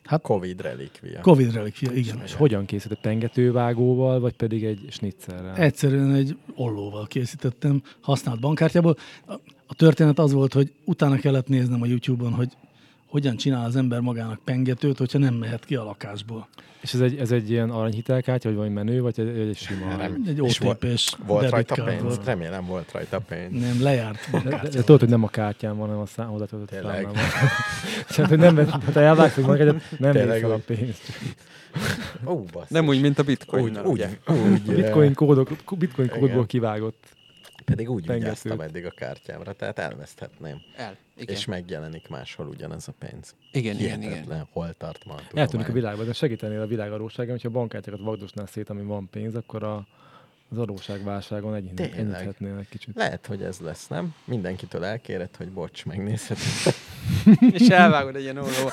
Hát- Covid relikvia. Covid relikvia, igen. És hogyan készített pengetővágóval, vagy pedig egy snitzerrel? Egyszerűen egy ollóval készítettem, használt bankkártyából. A, a történet az volt, hogy utána kellett néznem a YouTube-on, hogy hogyan csinál az ember magának pengetőt, hogyha nem mehet ki a lakásból. És ez egy, ez egy ilyen aranyhitelkártya, vagy valami menő, vagy egy, egy sima? Rem- Egy OTP-s Volt rajta pénz? volt. Remélem volt rajta pénz. Nem, lejárt De, de, de tudod, hogy nem a kártyán van, hanem a szám, oda töltött Tényleg. Tehát, hogy nem, hát elvágsz, hogy magad, nem Tényleg a úgy. pénzt. Ó. Nem úgy, mint a úgy, bitcoin úgy, ugye? úgy, A bitcoin, kódok, bitcoin Igen. kódból kivágott. Pedig úgy vigyáztam eddig a kártyámra, tehát elveszthetném. El. Igen. És megjelenik máshol ugyanez a pénz. Igen, igen, igen. Hihetetlen, hol tart ma a Eltűnik a tudomány. világban, de segítenél a világadóságon, hogyha a bankkártyákat vagdosnál szét, ami van pénz, akkor a, az adóságválságon enyhíthetnél egy kicsit. Lehet, hogy ez lesz, nem? Mindenkitől elkéred, hogy bocs, megnézheted. És elvágod egy ilyen olló.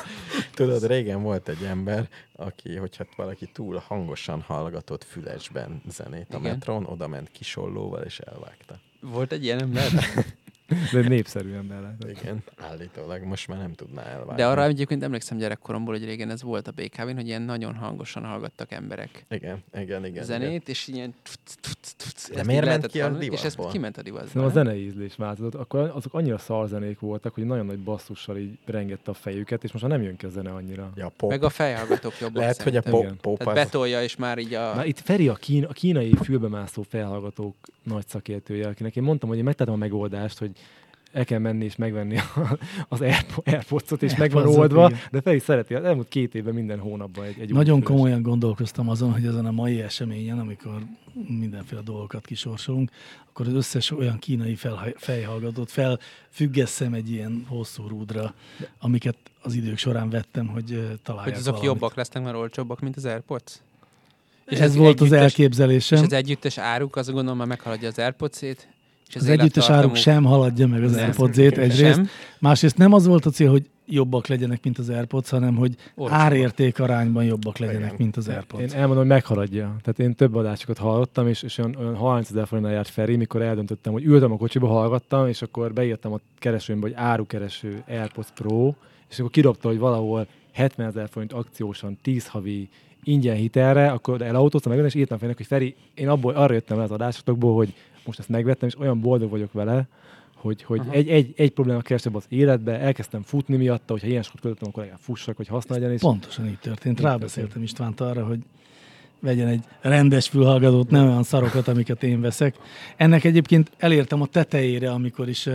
Tudod, régen volt egy ember, aki, hogyha valaki túl hangosan hallgatott fülesben zenét a Igen. metron, oda ment kisollóval és elvágta. Volt egy ilyen ember? De népszerű ember lehet. Igen, állítólag most már nem tudná elvágni. De arra egyébként emlékszem gyerekkoromból, hogy régen ez volt a BKV-n, hogy ilyen nagyon hangosan hallgattak emberek Igen, igen, igen. zenét, és ilyen... De ezt miért ment ki a hallani, És ez divatból? kiment a divatból. Szerintem a zenei ízlés változott. Akkor azok annyira szarzenék voltak, hogy nagyon nagy basszussal így rengette a fejüket, és most már nem jön ki a zene annyira. Ja, pop. Meg a fejhallgatók jobbak Lehet, hogy a pop, Igen. pop Tehát az... betolja, és már így a... Na itt Feri a, kín, a kínai fülbemászó felhallgatók nagy szakértője, akinek én mondtam, hogy én megtettem a megoldást, hogy el kell menni és megvenni a- az Airpo- Airpods-ot, és meg van oldva, igen. de Feri szereti, az elmúlt két évben minden hónapban egy, egy Nagyon komolyan gondolkoztam azon, hogy ezen a mai eseményen, amikor mindenféle dolgokat kisorsolunk, akkor az összes olyan kínai felhaj- fejhallgatót felfüggesszem egy ilyen hosszú rúdra, amiket az idők során vettem, hogy ö, találják Hogy azok valamit. jobbak lesznek, mert olcsóbbak, mint az Airpods? És ez volt az elképzelésem. És az együttes áruk, az gondolom már meghaladja az Airpods-ét. És az együttes áruk sem haladja meg az. Airpods-ét egyrészt. Sem. Másrészt nem az volt a cél, hogy jobbak legyenek, mint az Airpods, hanem hogy Olcsóbbak. árérték arányban jobbak legyenek, Igen. mint az Én Airpods. elmondom, hogy meghaladja. Tehát én több adásokat hallottam, és, és olyan, olyan 30 ezer forintnál járt Feri, mikor eldöntöttem, hogy ültem a kocsiba, hallgattam, és akkor beírtam a keresőmbe, hogy árukereső AirPods Pro, és akkor kidobta, hogy valahol 70 ezer forint akciósan 10 havi ingyen hitelre, akkor elautóztam meg, és írtam Ferinek, hogy Feri, én abból arra jöttem le az adásokból, hogy most ezt megvettem, és olyan boldog vagyok vele, hogy, hogy egy, egy, egy probléma kevesebb az életbe, elkezdtem futni miatta, hogyha ilyen sokat költöttem, akkor legalább fussak, hogy használjon, és Pontosan így történt. Rábeszéltem Istvánt arra, hogy vegyen egy rendes fülhallgatót, nem olyan szarokat, amiket én veszek. Ennek egyébként elértem a tetejére, amikor is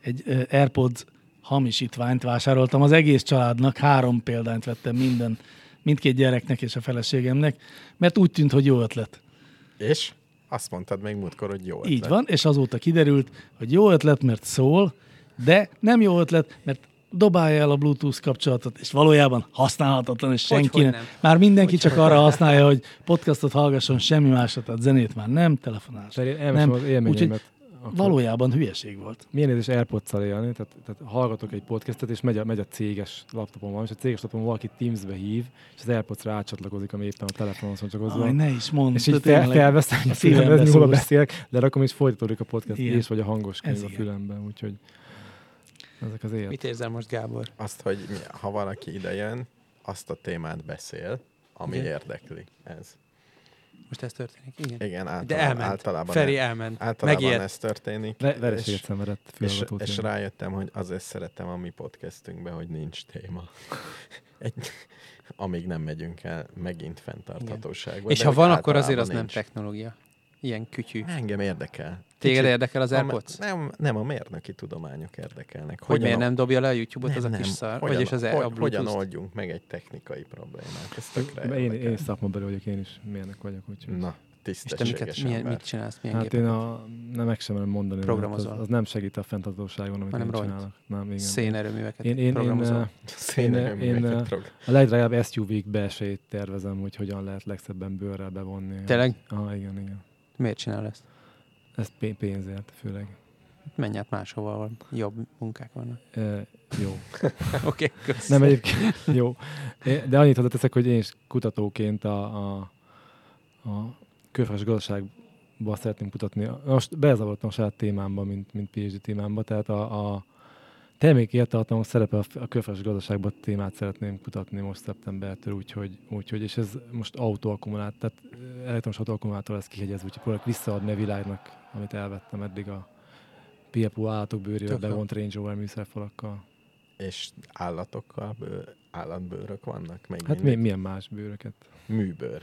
egy AirPods hamisítványt vásároltam az egész családnak, három példányt vettem minden, mindkét gyereknek és a feleségemnek, mert úgy tűnt, hogy jó ötlet. És azt mondtad még múltkor, hogy jó Így ötlet. van, és azóta kiderült, hogy jó ötlet, mert szól, de nem jó ötlet, mert dobálja el a Bluetooth kapcsolatot, és valójában használhatatlan, és Hogy- senki hogy nem. nem. Már mindenki csak arra használja, hogy podcastot hallgasson, semmi másra, tehát zenét már nem, elmesem az élményeimet. Akkor Valójában hülyeség volt. Milyen érzés AirPods-szal élni, tehát, tehát hallgatok egy podcastet, és megy a, megy a céges laptopon van, és a céges laptopon valaki Teams-be hív, és az AirPods-ra átcsatlakozik, ami éppen a telefonon van csak hozzá. Aj, ne is mondd. és így fel, felveszem, hogy a fülembe, hol beszélek, de akkor is folytatódik a podcast, Igen. és vagy a hangos könyv Ez a fülemben, úgyhogy ezek az élet. Mit érzel most, Gábor? Azt, hogy ha valaki ide jön, azt a témát beszél, ami Igen. érdekli. Ez. Most ez történik, igen. Igen, általában, De elment. általában, Feri elment. általában Megijedt. ez történik. Le, vereséget és, szenvedett és, és rájöttem, hogy azért szeretem a mi podcastünkben, hogy nincs téma. Egy, amíg nem megyünk el megint fenntarthatóságba. És de ha van, akkor azért az nem nincs. technológia. Ilyen kütyű. Engem érdekel. Téged Kicsit- érdekel az a, AirPods? nem, nem, a mérnöki tudományok érdekelnek. Hogy miért nem dobja le a YouTube-ot az a nem, kis szar? Hogyan, Vagyis az hogy, a hogyan oldjunk meg egy technikai problémát? Ez tökre Én, én szakmabeli vagyok, én is mérnök vagyok. Úgyhogy. Na, És te tisztességes miket, milyen, mit csinálsz? Milyen Hát én a, nem meg sem mondani, mert Programozol. az, az, nem segít a fenntartóságon, amit Hanem én ront. csinálok. Nem, igen. Szénerőműveket Én, én, én, programozol? eh, Szénerőműveket én, eh, program- a legdrágább SUV-k belsejét tervezem, hogy hogyan lehet legszebben bőrrel bevonni. Tényleg? Ah, igen, igen. Miért csinál ezt? Ez pé- pénzért főleg. Menj át máshova, ahol jobb munkák vannak. E, jó. Oké, okay, Nem egyébként jó. De annyit hozzáteszek, hogy én is kutatóként a, a, a körfás gazdaságba szeretném kutatni. Most bezavarodtam a saját témámba, mint, mint PhD témámba, tehát a, a termék értartalom szerepe a körfás gazdaságban témát szeretném kutatni most szeptembertől, úgyhogy, úgyhogy és ez most autóakkumulátor, tehát elektromos autóakkumulátor lesz kihegyezve, úgyhogy próbálok visszaadni a világnak, amit elvettem eddig a PFU állatok bőrével bevont Range Rover műszerfalakkal. És állatokkal, bő, állatbőrök vannak még Hát mi, milyen más bőröket? Műbőr.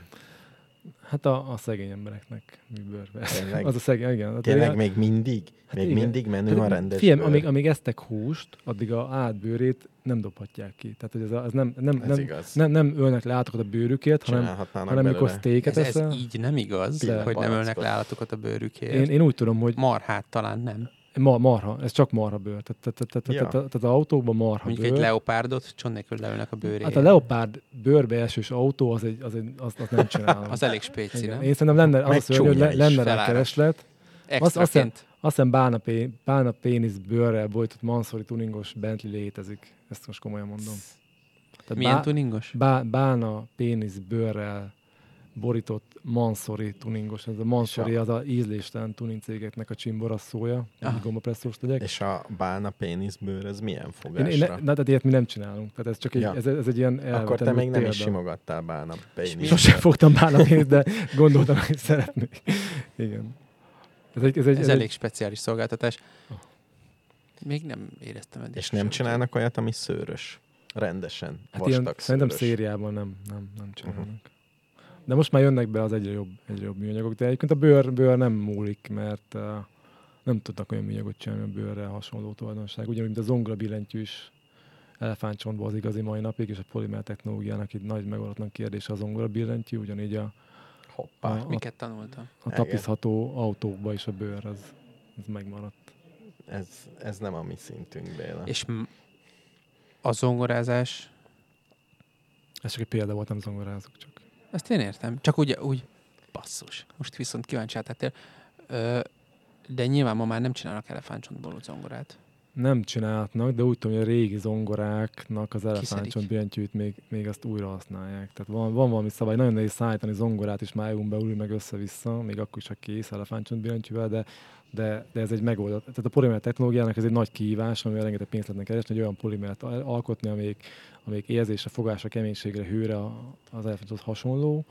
Hát a, a szegény embereknek műbőrbe. Tényleg? Az a szegény, igen. Hát Tényleg igen. még mindig? Hát még igen. mindig menő Hát a rendes bőr? amíg, amíg esztek húst, addig a átbőrét nem dobhatják ki. Tehát, hogy ez, a, ez nem, nem, Ez nem, igaz. nem, nem ölnek le állatokat a bőrükért, hanem, hanem mikor sztéket Ez, ez eszel. így nem igaz, De. hogy nem ölnek le állatokat a bőrükért. Én, én úgy tudom, hogy Marhát talán nem. ma, marha, ez csak marha bőr. Tehát, tehát, tehát, Ja. tehát, tehát, az autókban marha Mondjuk bőr. egy leopárdot csont nélkül leülnek a bőréért. Hát a leopárd bőrbe esős autó, az egy, az egy, azt, azt nem csinálom. Az elég spéci, Igen. nem? Én szerintem lenne, az szörnyű, hogy le, lenne rá kereslet. Extraként. Azt hiszem bálna, pé, bálna pénisz bőrrel bolytott Mansori tuningos Bentley létezik. Ezt most komolyan mondom. Tehát Milyen bá, tuningos? bá, bálna pénisz bőrrel borított Mansori tuningos. Ez a Mansori az a ízléstelen tuning cégeknek a csimborasszója, Ah. gombapresszós legyek. És a bálna péniszbőr, ez milyen Én, fogásra? én, ne, na, tehát ilyet mi nem csinálunk. Tehát ez csak egy, Ja. ez, ez, egy ilyen Akkor te még nem is simogattál bálna péniszbőr. Sosem fogtam bálna pénzt, de gondoltam, hogy szeretnék. Igen. Ez egy, ez egy, Ez ez elég egy, speciális szolgáltatás. Még nem éreztem eddig. És nem csinálnak olyat, ami szőrös? Rendesen, hát vastag ilyen, szerintem szőrös. szériában nem, nem, nem csinálnak. De most már jönnek be az egyre jobb, egyre jobb műanyagok, de egyébként a bőr, bőr nem múlik, mert uh, nem tudnak olyan műanyagot csinálni, a bőrrel hasonló tulajdonság. Ugyanúgy, mint a zongora billentyű is elefántcsontból az igazi mai napig, és a polimer technológiának itt nagy megoldatlan kérdése a zongora billentyű, ugyanígy a, Hoppá. a, a, Miket tanultam? a tapizható autókba is a bőr, az, az megmaradt. Ez, ez nem a mi szintünk, Béla. És a zongorázás, Ez csak egy példa volt, nem zongorázok csak. ezt én értem. Csak úgy, úgy basszus. Most viszont kíváncsi áttettél. Ö, de nyilván ma már nem csinálnak elefántcsontból zongorát. Nem csinálhatnak, de úgy tudom, hogy a régi zongoráknak az elefántcsont billentyűt még, még azt újra használják. Tehát van, van valami szabály, nagyon nehéz szállítani zongorát is már EU-n belül, meg össze-vissza, még akkor is, ha kész elefántcsont billentyűvel, de, de, de, ez egy megoldott. Tehát a polimer technológiának ez egy nagy kihívás, amivel rengeteg pénzt lehetne keresni, hogy olyan polimert al- alkotni, amelyik, amelyik érzésre, fogásra, keménységre, hőre az elefánthoz hasonló,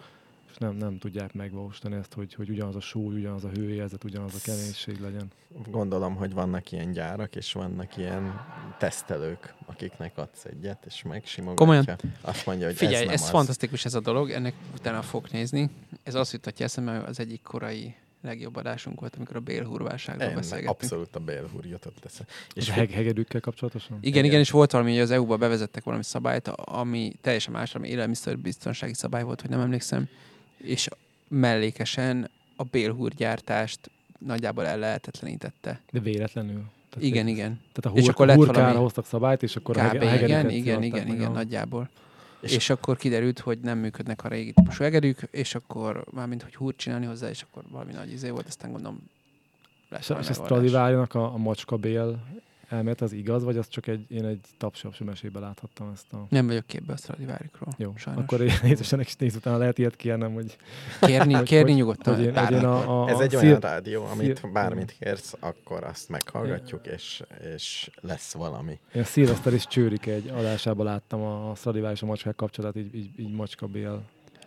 és nem, nem tudják megvalósítani ezt, hogy, hogy ugyanaz a súly, ugyanaz a hőérzet, ugyanaz a keménység legyen. Gondolom, hogy vannak ilyen gyárak, és vannak ilyen tesztelők, akiknek adsz egyet, és megsimogatja. Komolyan? Azt mondja, hogy Figyelj, ez nem ez az. fantasztikus ez a dolog, ennek utána fogok nézni. Ez azt jutatja eszembe, hogy az egyik korai legjobb adásunk volt, amikor a bélhurválságról Én, beszélgettünk. abszolút a bélhúr jutott esze. És És a heg- hegedűkkel kapcsolatosan? Igen, Igen. igen, és volt valami, hogy az EU-ba bevezettek valami szabályt, ami teljesen más, ami élelmiszerbiztonsági szabály volt, hogy nem emlékszem, és mellékesen a bélhúrgyártást nagyjából ellehetetlenítette. De véletlenül. Tehát Igen, igen. Tehát a És hur, akkor lett hurkára valami- hoztak szabályt, és akkor a, Kb. a igen, hegedűket igen, igen, igen, a- nagyjából. És- És, akkor kiderült, hogy nem működnek a régi típusú hegedűk, és akkor mármint, hogy húrt csinálni hozzá, és akkor valami nagy izé volt, aztán gondolom lesz És, valami és a megoldás. Stradivarius-nak a, a macska bél elmélet az igaz, vagy az csak egy, én egy tapsapsi mesében láthattam ezt a... Nem vagyok képbe a Stradivariusról. Jó, sajnos. akkor én nézősenek is néz utána lehet ilyet kérnem, hogy, Kérni, hogy- kérni hogy- nyugodtan. hogy én, hogy én a, a, Ez a egy szír- olyan rádió, amit szír- bármit kérsz, akkor azt meghallgatjuk, és, és lesz valami. Én a Szilveszter és Csőrik egy adásában láttam a Stradivarius a macskák kapcsolatát, így, így, így macska bél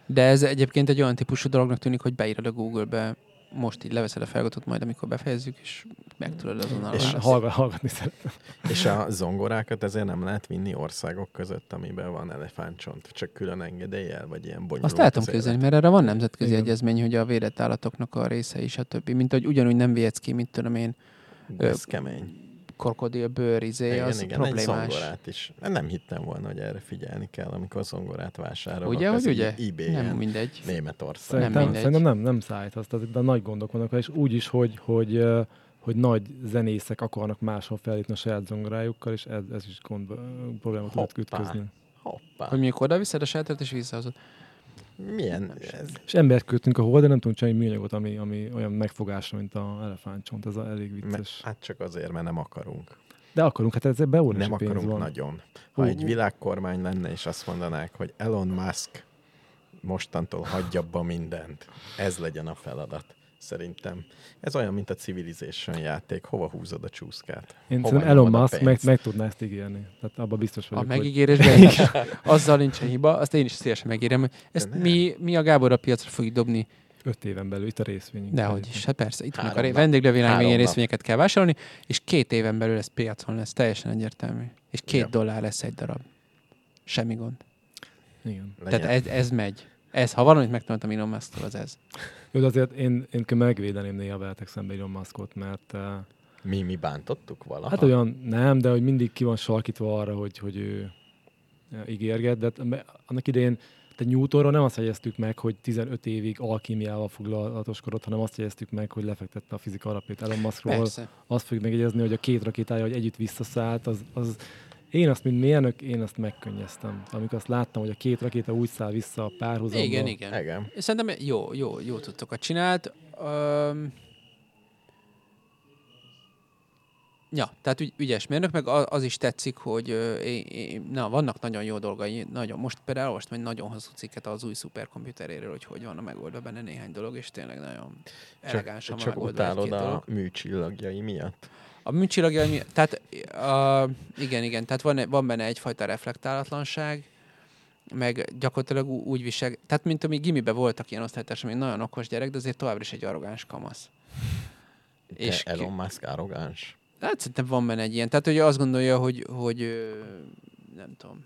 De ez egyébként egy olyan típusú dolognak tűnik, hogy beírod a Google-be, most így leveszed a feliratot, majd amikor befejezzük, és meg tudod azonnal És. Hallgat, hallgatni szeretem. És a zongorákat ezért nem lehet vinni országok között, amiben van elefántcsont, csak külön engedéllyel, vagy ilyen bonyolult. Azt az képzelni, mert erre van nemzetközi Igen. egyezmény, hogy a védett állatoknak a része is, a többi. Mint hogy ugyanúgy nem vihetsz ki, mint tudom én, Ez kemény. Krokodil bőr, izé, Igen, az igen, egy problémás. zongorát is. Nem hittem volna, hogy erre figyelni kell, amikor zongorát vásárolok. Ugye, az hogy ugye? eBay-en, Nem mindegy. Németország. Szerintem, mindegy. szerintem nem, nem szállít azt, de nagy gondok vannak, és úgy is, hogy, hogy, hogy nagy zenészek akarnak máshol felépni a saját zongorájukkal, és ez, ez is gond, tudott Hoppá. ütközni. Hoppá. Hogy mikor oda viszed a sátert és visszahozod. Milyen ez? És embert kötünk a hol, de nem tudunk csinálni műanyagot, ami, ami olyan megfogásra, mint a elefántcsont. Ez a, elég vicces. hát csak azért, mert nem akarunk. De akarunk, hát ez beúrni Nem pénz akarunk van. nagyon. Ha Hú, egy világkormány lenne, és azt mondanák, hogy Elon Musk mostantól hagyja abba mindent. Ez legyen a feladat. Szerintem. Ez olyan, mint a Civilization játék. Hova húzod a csúszkát? Én Hova szerintem Elon a Musk meg, meg tudná ezt ígérni. Tehát abban biztos A vagyok, hogy megígérésben is, azzal nincsen hiba, azt én is szívesen megírem. hogy Ezt nem. mi, mi a Gábor a piacra fogjuk dobni? öt éven belül itt a részvény. Dehogy is. Hát persze, itt a Három ré- nap. vendéglővilág Három végén nap. részvényeket kell vásárolni, és két éven belül ez piacon lesz, teljesen egyértelmű. És két Ja. dollár lesz egy darab. Semmi gond. Igen. Legyen. Tehát ez, ez megy. Ez, ha valamit megtanultam Elon Musk-tól, az ez. Jó, de azért én, én megvédeném néha veletek szembe Elon Muskot, mert uh, Mi, mi bántottuk valaha? hát olyan nem, de hogy mindig ki van sarkítva arra, hogy, hogy ő uh, ígérget, de annak idején te Newtonról nem azt jegyeztük meg, hogy 15 évig alkímiával foglalatoskodott, hanem azt jegyeztük meg, hogy lefektette a fizika alapját Elon Muskról. Persze. Azt fogjuk megjegyezni, hogy a két rakétája, hogy együtt visszaszállt, az, az én azt, mint mérnök, én azt megkönnyeztem. Amikor azt láttam, hogy a két rakéta úgy száll vissza a párhuzamba. Igen, igen. Igen. Szerintem jó, jó, jó tudtokat csinált. Um, ja, tehát ügy, ügyes mérnök, meg az is tetszik, hogy ö, na, vannak nagyon jó dolgai. Nagyon, most például olvastam egy nagyon hosszú cikket az új szuperkomputeréről, hogy hogy van a megoldva benne néhány dolog, és tényleg nagyon elegánsan Csak, van csak megoldva utálod a dolog. műcsillagjai miatt. A műcsillagja, tehát uh, igen, igen, tehát van, van benne egyfajta reflektálatlanság, meg gyakorlatilag úgy visel, tehát mint ami gimibe voltak ilyen osztálytársam, én nagyon okos gyerek, de azért továbbra is egy arrogáns kamasz. És És Elon Musk arrogáns. Hát szerintem van benne egy ilyen, tehát hogy azt gondolja, hogy, hogy nem tudom,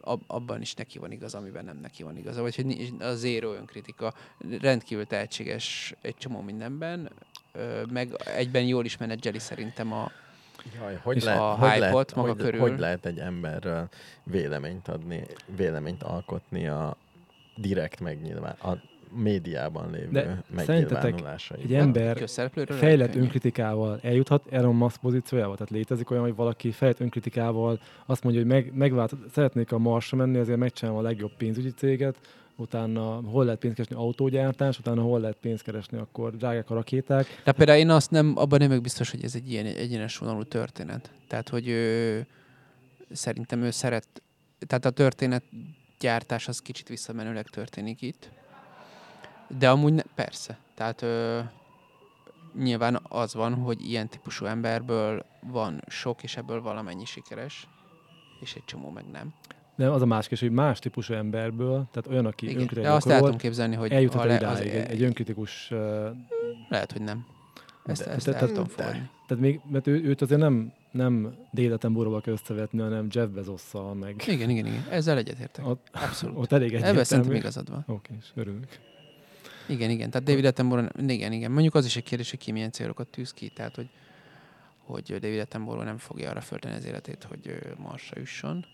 ab, abban is neki van igaza, amiben nem neki van igaza, vagy hogy a zéro önkritika, rendkívül tehetséges egy csomó mindenben, meg egyben jól is menedzseli szerintem a, Jaj, hogy, lehet, a hogy, hype-ot lehet, maga hogy, körül. hogy lehet egy emberről véleményt adni, véleményt alkotni a direkt megnyilván, a médiában lévő De megnyilvánulásai. Egy ember fejlett önkritikával eljuthat Elon Musk pozíciójába? Tehát létezik olyan, hogy valaki fejlett önkritikával azt mondja, hogy meg, megvált, szeretnék a Marsra menni, ezért megcsinálom a legjobb pénzügyi céget, utána hol lehet pénzt keresni autógyártás, utána hol lehet pénzt keresni, akkor drágák a rakéták. De például én azt nem, abban nem vagyok biztos, hogy ez egy ilyen egyenes vonalú történet. Tehát, hogy ő, szerintem ő szeret, tehát a történet gyártás az kicsit visszamenőleg történik itt. De amúgy ne, persze. Tehát ö, nyilván az van, hogy ilyen típusú emberből van sok, és ebből valamennyi sikeres, és egy csomó meg nem. De az a más kérdés, hogy más típusú emberből, tehát olyan, aki Igen. önkritikát De azt el tudom képzelni, hogy eljuthat ha el le- az- idáig, egy, egy önkritikus lehet, hogy nem. Ezt, De- ezt de- el tudom fogadni. Tehát még, mert ő, őt azért nem, nem Attenborough kell összevetni, hanem Jeff Bezosszal, meg Igen, igen, igen. Ezzel egyetértek. ott, Abszolút. ott elég Ebben szerintem egyértelmű. igazad van. Oké, és örülök. Igen, igen. Tehát David Attenborough, igen, igen. Mondjuk az is egy kérdés, hogy ki milyen célokat tűz ki. Tehát, hogy, hogy David Attenborough nem fogja arra föltenni az életét, hogy Marsra jusson.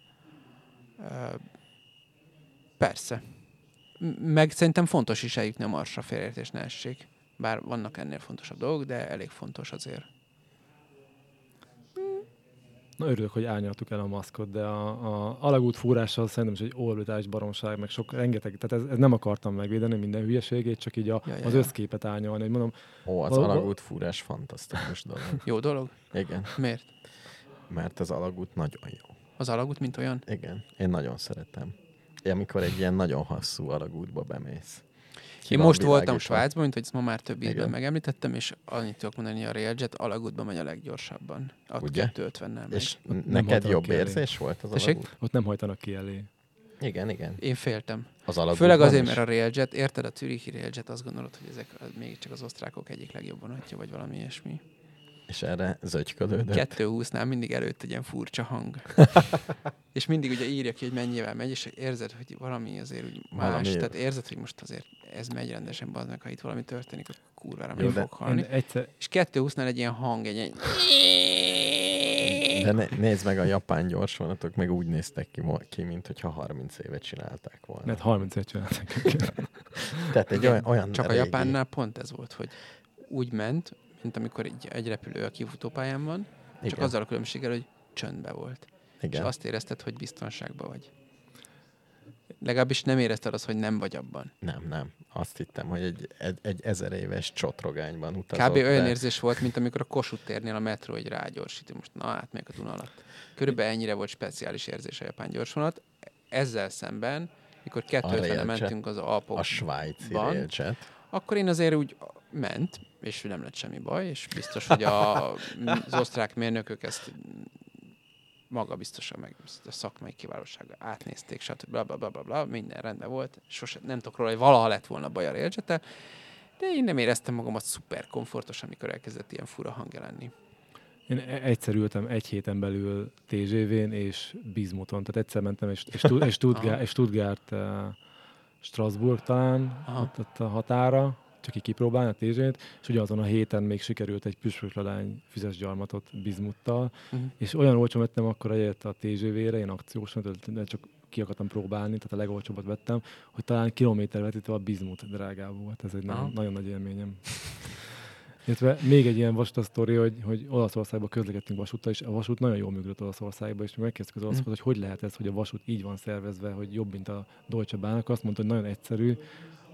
Persze. Meg szerintem fontos is eljutni a Marsra, félreértés ne essék. Bár vannak ennél fontosabb dolgok, de elég fontos azért. Na örülök, hogy árnyaltuk el a maszkot, de a, a alagút fúrással szerintem is egy orbitális baromság, meg sok, rengeteg, tehát ez, ez nem akartam megvédeni minden hülyeségét, csak így a, Ja, ja, az összképet árnyalni, hogy mondom, Ó, az Val- val- alagútfúrás fantasztikus dolog. Jó dolog? Igen, Miért? mert az alagút nagyon jó. Az alagút, mint olyan? Igen, én nagyon szeretem. Amikor egy ilyen nagyon hosszú alagútba bemész. Ki Én most voltam. Svájcban, mint hogy ezt ma már több ízben megemlítettem, és annyit tudok mondani, hogy a Railjet alagútban megy a leggyorsabban. A Ugye? 250-nel megy. És nem neked jobb ki elé. érzés volt az Tessék? alagút? ott nem hajtanak ki elé. Igen, igen. Én féltem. Az alagútban Főleg azért, is. mert a Railjet, érted, a Zürichi Railjet, azt gondolod, hogy ezek még csak az osztrákok egyik legjobb vonatja, vagy valami ilyesmi. És erre zögykölődött. 220-nál mindig előtt egy ilyen furcsa hang. és mindig ugye írja ki, hogy mennyivel megy, és érzed, hogy valami azért úgy más. Valami- Tehát érzed, hogy most azért ez megy rendesen, bazd meg, ha itt valami történik, akkor kurvára meg fog halni. Egyszer, És 220-nál egy ilyen hang, egy ilyen... De ne, nézd meg a japán gyorsvonatok, meg úgy néztek ki, ki mint hogyha 30 éve csinálták volna. mert 31 csináltak. Tehát egy olyan, olyan Csak a régi- Japánnál pont ez volt, hogy úgy ment, mint amikor egy, egy repülő a kifutópályán van, csak Igen, azzal a különbséggel, hogy csöndbe volt. igen. És azt érezted, hogy biztonságban vagy. Legalábbis nem érezted azt, hogy nem vagy abban. Nem, nem. Azt hittem, hogy egy, egy, egy ezer éves csotrogányban utazott. Kb. olyan érzés volt, mint amikor a Kossuth térnél a metró egy rágyorsít. Most na, hát még a Duna alatt. Körülbelül ennyire volt speciális érzés a japán gyorsvonat. Ezzel szemben, mikor 250 Railjet. mentünk az Alpok, A svájci akkor én azért úgy ment, és nem lett semmi baj, és biztos, hogy a, az osztrák mérnökök ezt maga biztosan meg a szakmai kiválósága átnézték, stb. Bla, bla, bla, bla, bla, minden rendben volt. Sose, nem tudok róla, hogy valaha lett volna baj a railjet de én nem éreztem magamat szuper komfortos, amikor elkezdett ilyen fura hangja lenni. Én e- egyszer ültem egy héten belül TGV-n és Bizmuton. Tehát egyszer mentem, és, és, és Stuttgart, és Stuttgart uh, Strasbourg talán, ott, ott, a határa, csak így kipróbálni a TGV-t, és ugyanazon a héten még sikerült egy püspökladány füzes gyarmatot Bizmuttal, Mhm. és olyan olcsón vettem akkor egyet a TGV-re, én akciósan, de csak ki akartam próbálni, tehát a legolcsóbbat vettem, hogy talán kilométervetítve a Bizmut drágább volt. Ez egy Aha. nagyon, nagyon nagy élményem. Illetve még egy ilyen vasúta sztori, hogy, hogy Olaszországba közlekedtünk vasúttal, és a vasút nagyon jól működött Olaszországban, és mi megkérdeztük az olaszokat, hogy hogy lehet ez, hogy a vasút így van szervezve, hogy jobb, mint a Deutsche Bahn. Azt mondta, hogy nagyon egyszerű,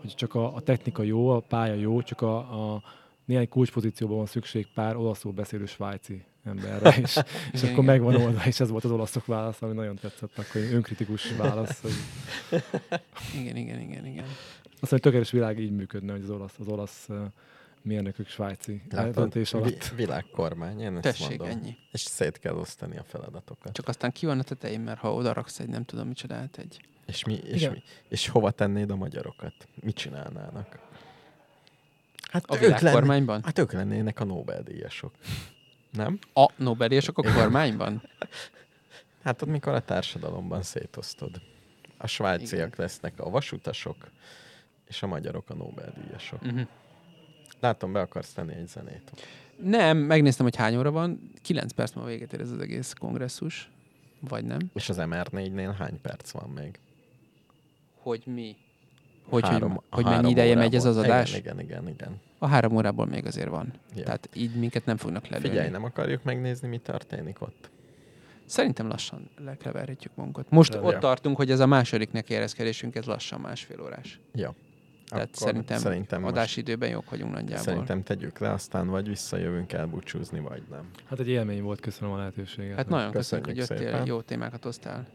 hogy csak a, a technika jó, a pálya jó, csak a, a néhány kulcspozícióban van szükség pár olaszul beszélő svájci emberre, és, és Igen, akkor megvan oldva, és ez volt az olaszok válasz, ami nagyon tetszett, akkor önkritikus válasz, hogy Igen, igen, igen, igen. azt mondja, hogy tökéletes világ így működne, hogy az olasz, az olasz mérnökök svájci Látod? döntés alatt. Vi- világkormány, én ezt Tessék, mondom. ennyi. És szét kell osztani a feladatokat. Csak aztán ki van a tetején, mert ha oda raksz egy nem tudom micsodát, egy... És, mi, és, Igen. mi, és hova tennéd a magyarokat? Mit csinálnának? Hát A ők, lenné, világkormányban? hát ők lennének a Nobel-díjasok. Nem? A Nobel-díjasok a kormányban? Hát ott mikor a társadalomban szétosztod. A svájciak Igen. lesznek a vasutasok, és a magyarok a Nobel-díjasok. Uh-huh. Látom, be akarsz tenni egy zenét. Nem, megnéztem, hogy hány óra van. 9 perc múlva véget ér ez az egész kongresszus. Vagy nem? És az MR4-nél hány perc van még? Hogy mi? Hogy, Három- hogy, hogy mennyi ideje megy ez az órából. adás? Igen, igen, igen. igen. A három órából még azért van. Ja. Tehát így minket nem fognak lelőni. Figyelj, nem akarjuk megnézni, mi történik ott? Szerintem lassan lekleverhetjük magunkat. Most Ja. ott tartunk, hogy ez a második nekiereszkedésünk, ez lassan másfél órás. Ja. Tehát Akkor szerintem, szerintem adásidőben jók vagyunk nagyjából. Szerintem tegyük le, aztán vagy visszajövünk elbúcsúzni, vagy nem. Hát egy élmény volt, köszönöm a lehetőséget. Hát nagyon köszönjük, Köszönjük hogy jöttél, szépen. jó témákat hoztál.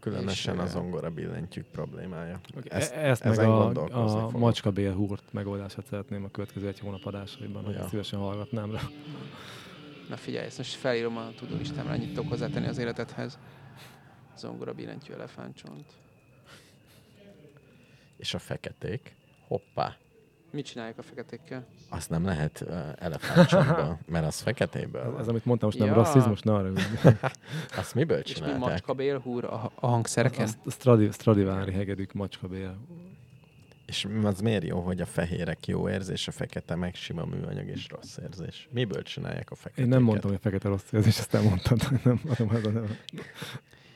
Különösen És, az ö, zongora billentyűk problémája. Ezt, Ezt, E- ezt meg a, a macskabél húrt megoldását szeretném a következő egy hónap adásaiban, hogy Ja. ezt szívesen hallgatnám rá. Na figyelj, ezt most felírom a tudolistámra, ennyit tudok hozzátenni az életedhez. Zongora billentyű elefántcsont. És a feketék, hoppá, Mit csináljuk a feketékkel? azt nem lehet uh, elefántcsontból, mert az feketéből Ez, van. ez amit mondtam, most nem Ja. rasszizmus, ne arra Azt miből És mi csinálták? macskabél húr a, a hangszereken? A Stradi, Stradivári hegedűk macskabél. És az miért jó, hogy a fehérek jó érzés, a fekete meg sima műanyag és rossz érzés? Miből csinálják a feketéket? Én nem mondtam, hogy fekete rossz érzés, ezt nem mondtad. Nem, nem, nem, nem.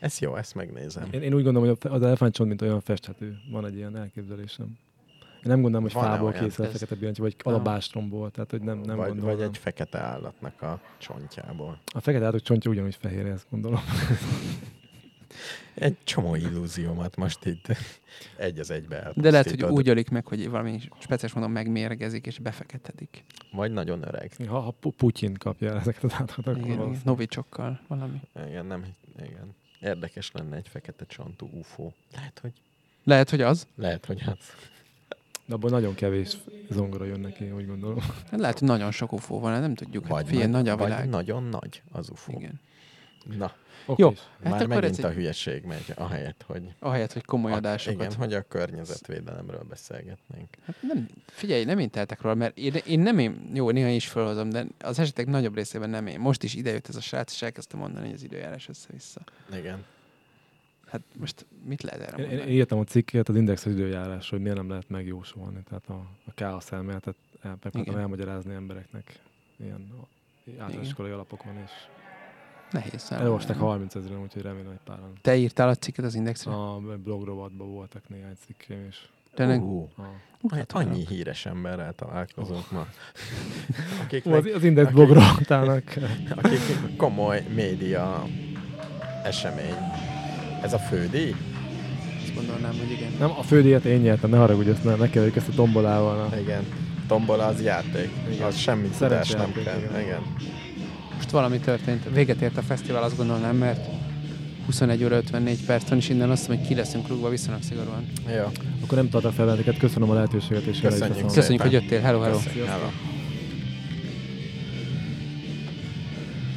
Ez jó, ezt megnézem. Én, én úgy gondolom, hogy az elefántcsont, mint olyan festhető. Van egy ilyen elképzelésem. Én nem gondolom, hogy Van-e fából készül a fekete billentyű, vagy alabástromból, tehát hogy nem, nem vagy, gondolom. vagy egy fekete állatnak a csontjából. A fekete állatok csontja ugyanúgy fehér, ezt gondolom. Egy csomó illúziómat most itt egy az egybe De lehet, hogy úgy ölik meg, hogy valami speciális módon megmérgezik és befeketedik. Vagy nagyon öreg. Ha, ha Pu- Putyin kapja ezeket az állatokat, akkor Igen, igen, novicsokkal valami. Igen, nem, igen. Érdekes lenne egy fekete csontú UFO. Lehet, hogy, Lehet, hogy az. lehet, hogy az. De abból nagyon kevés zongora jön neki, úgy gondolom. Hát lehet, hogy nagyon sok UFO van, nem tudjuk. Hát Vagy, figyelj, nagy, nagy a vagy világ. nagyon nagy az UFO. Igen. Na, Oké. Jó. Okay. Hát már akkor megint ez a hülyeség megy, ahelyett, hogy... Ahelyett, hogy komoly a, adásokat. igen, hogy a környezetvédelemről beszélgetnénk. Hát nem, figyelj, nem én teltek róla, mert én, én nem én, jó, néha is felhozom, de az esetek nagyobb részében nem én. Most is idejött ez a srác, és elkezdte mondani, hogy az időjárás össze-vissza. Igen. Hát most mit lehet erre Én, én, mondani? én írtam a cikket az indexes időjárás, hogy miért nem lehet megjósolni. Tehát a, a káosz elméletet el, megpróbáltam elmagyarázni embereknek. Ilyen általános iskolai alapokon, és Nehéz. elolvasták 30 ezeren, úgyhogy remélem, hogy páran. Te írtál a cikket az Indexre? A blogrovatban voltak néhány cikkeim, és De ne, Uh, a, hát annyi híres emberrel találkozunk ma. Akik, Ó, az, az Index Aki- blogrovatának akik komoly média esemény. Ez a fődíj? azt gondolnám, hogy igen. Nem, a fődíjat én nyertem, ne haragudj, ezt ne, ne keverjük ezt a tombolával. Na. Igen. Tombola az játék. Igen. Az semmi tudás nem kell. igen. Igen. Most valami történt. Véget ért a fesztivál, azt gondolnám, mert 21 óra 54 perc van, és innen azt mondom, hogy ki leszünk rúgva viszonylag szigorúan. Jó. Akkor nem tartok fel benneteket, köszönöm a lehetőséget, és Köszönjük. Köszönjük, hogy jöttél. Hello, hello. Köszönjük. Hello.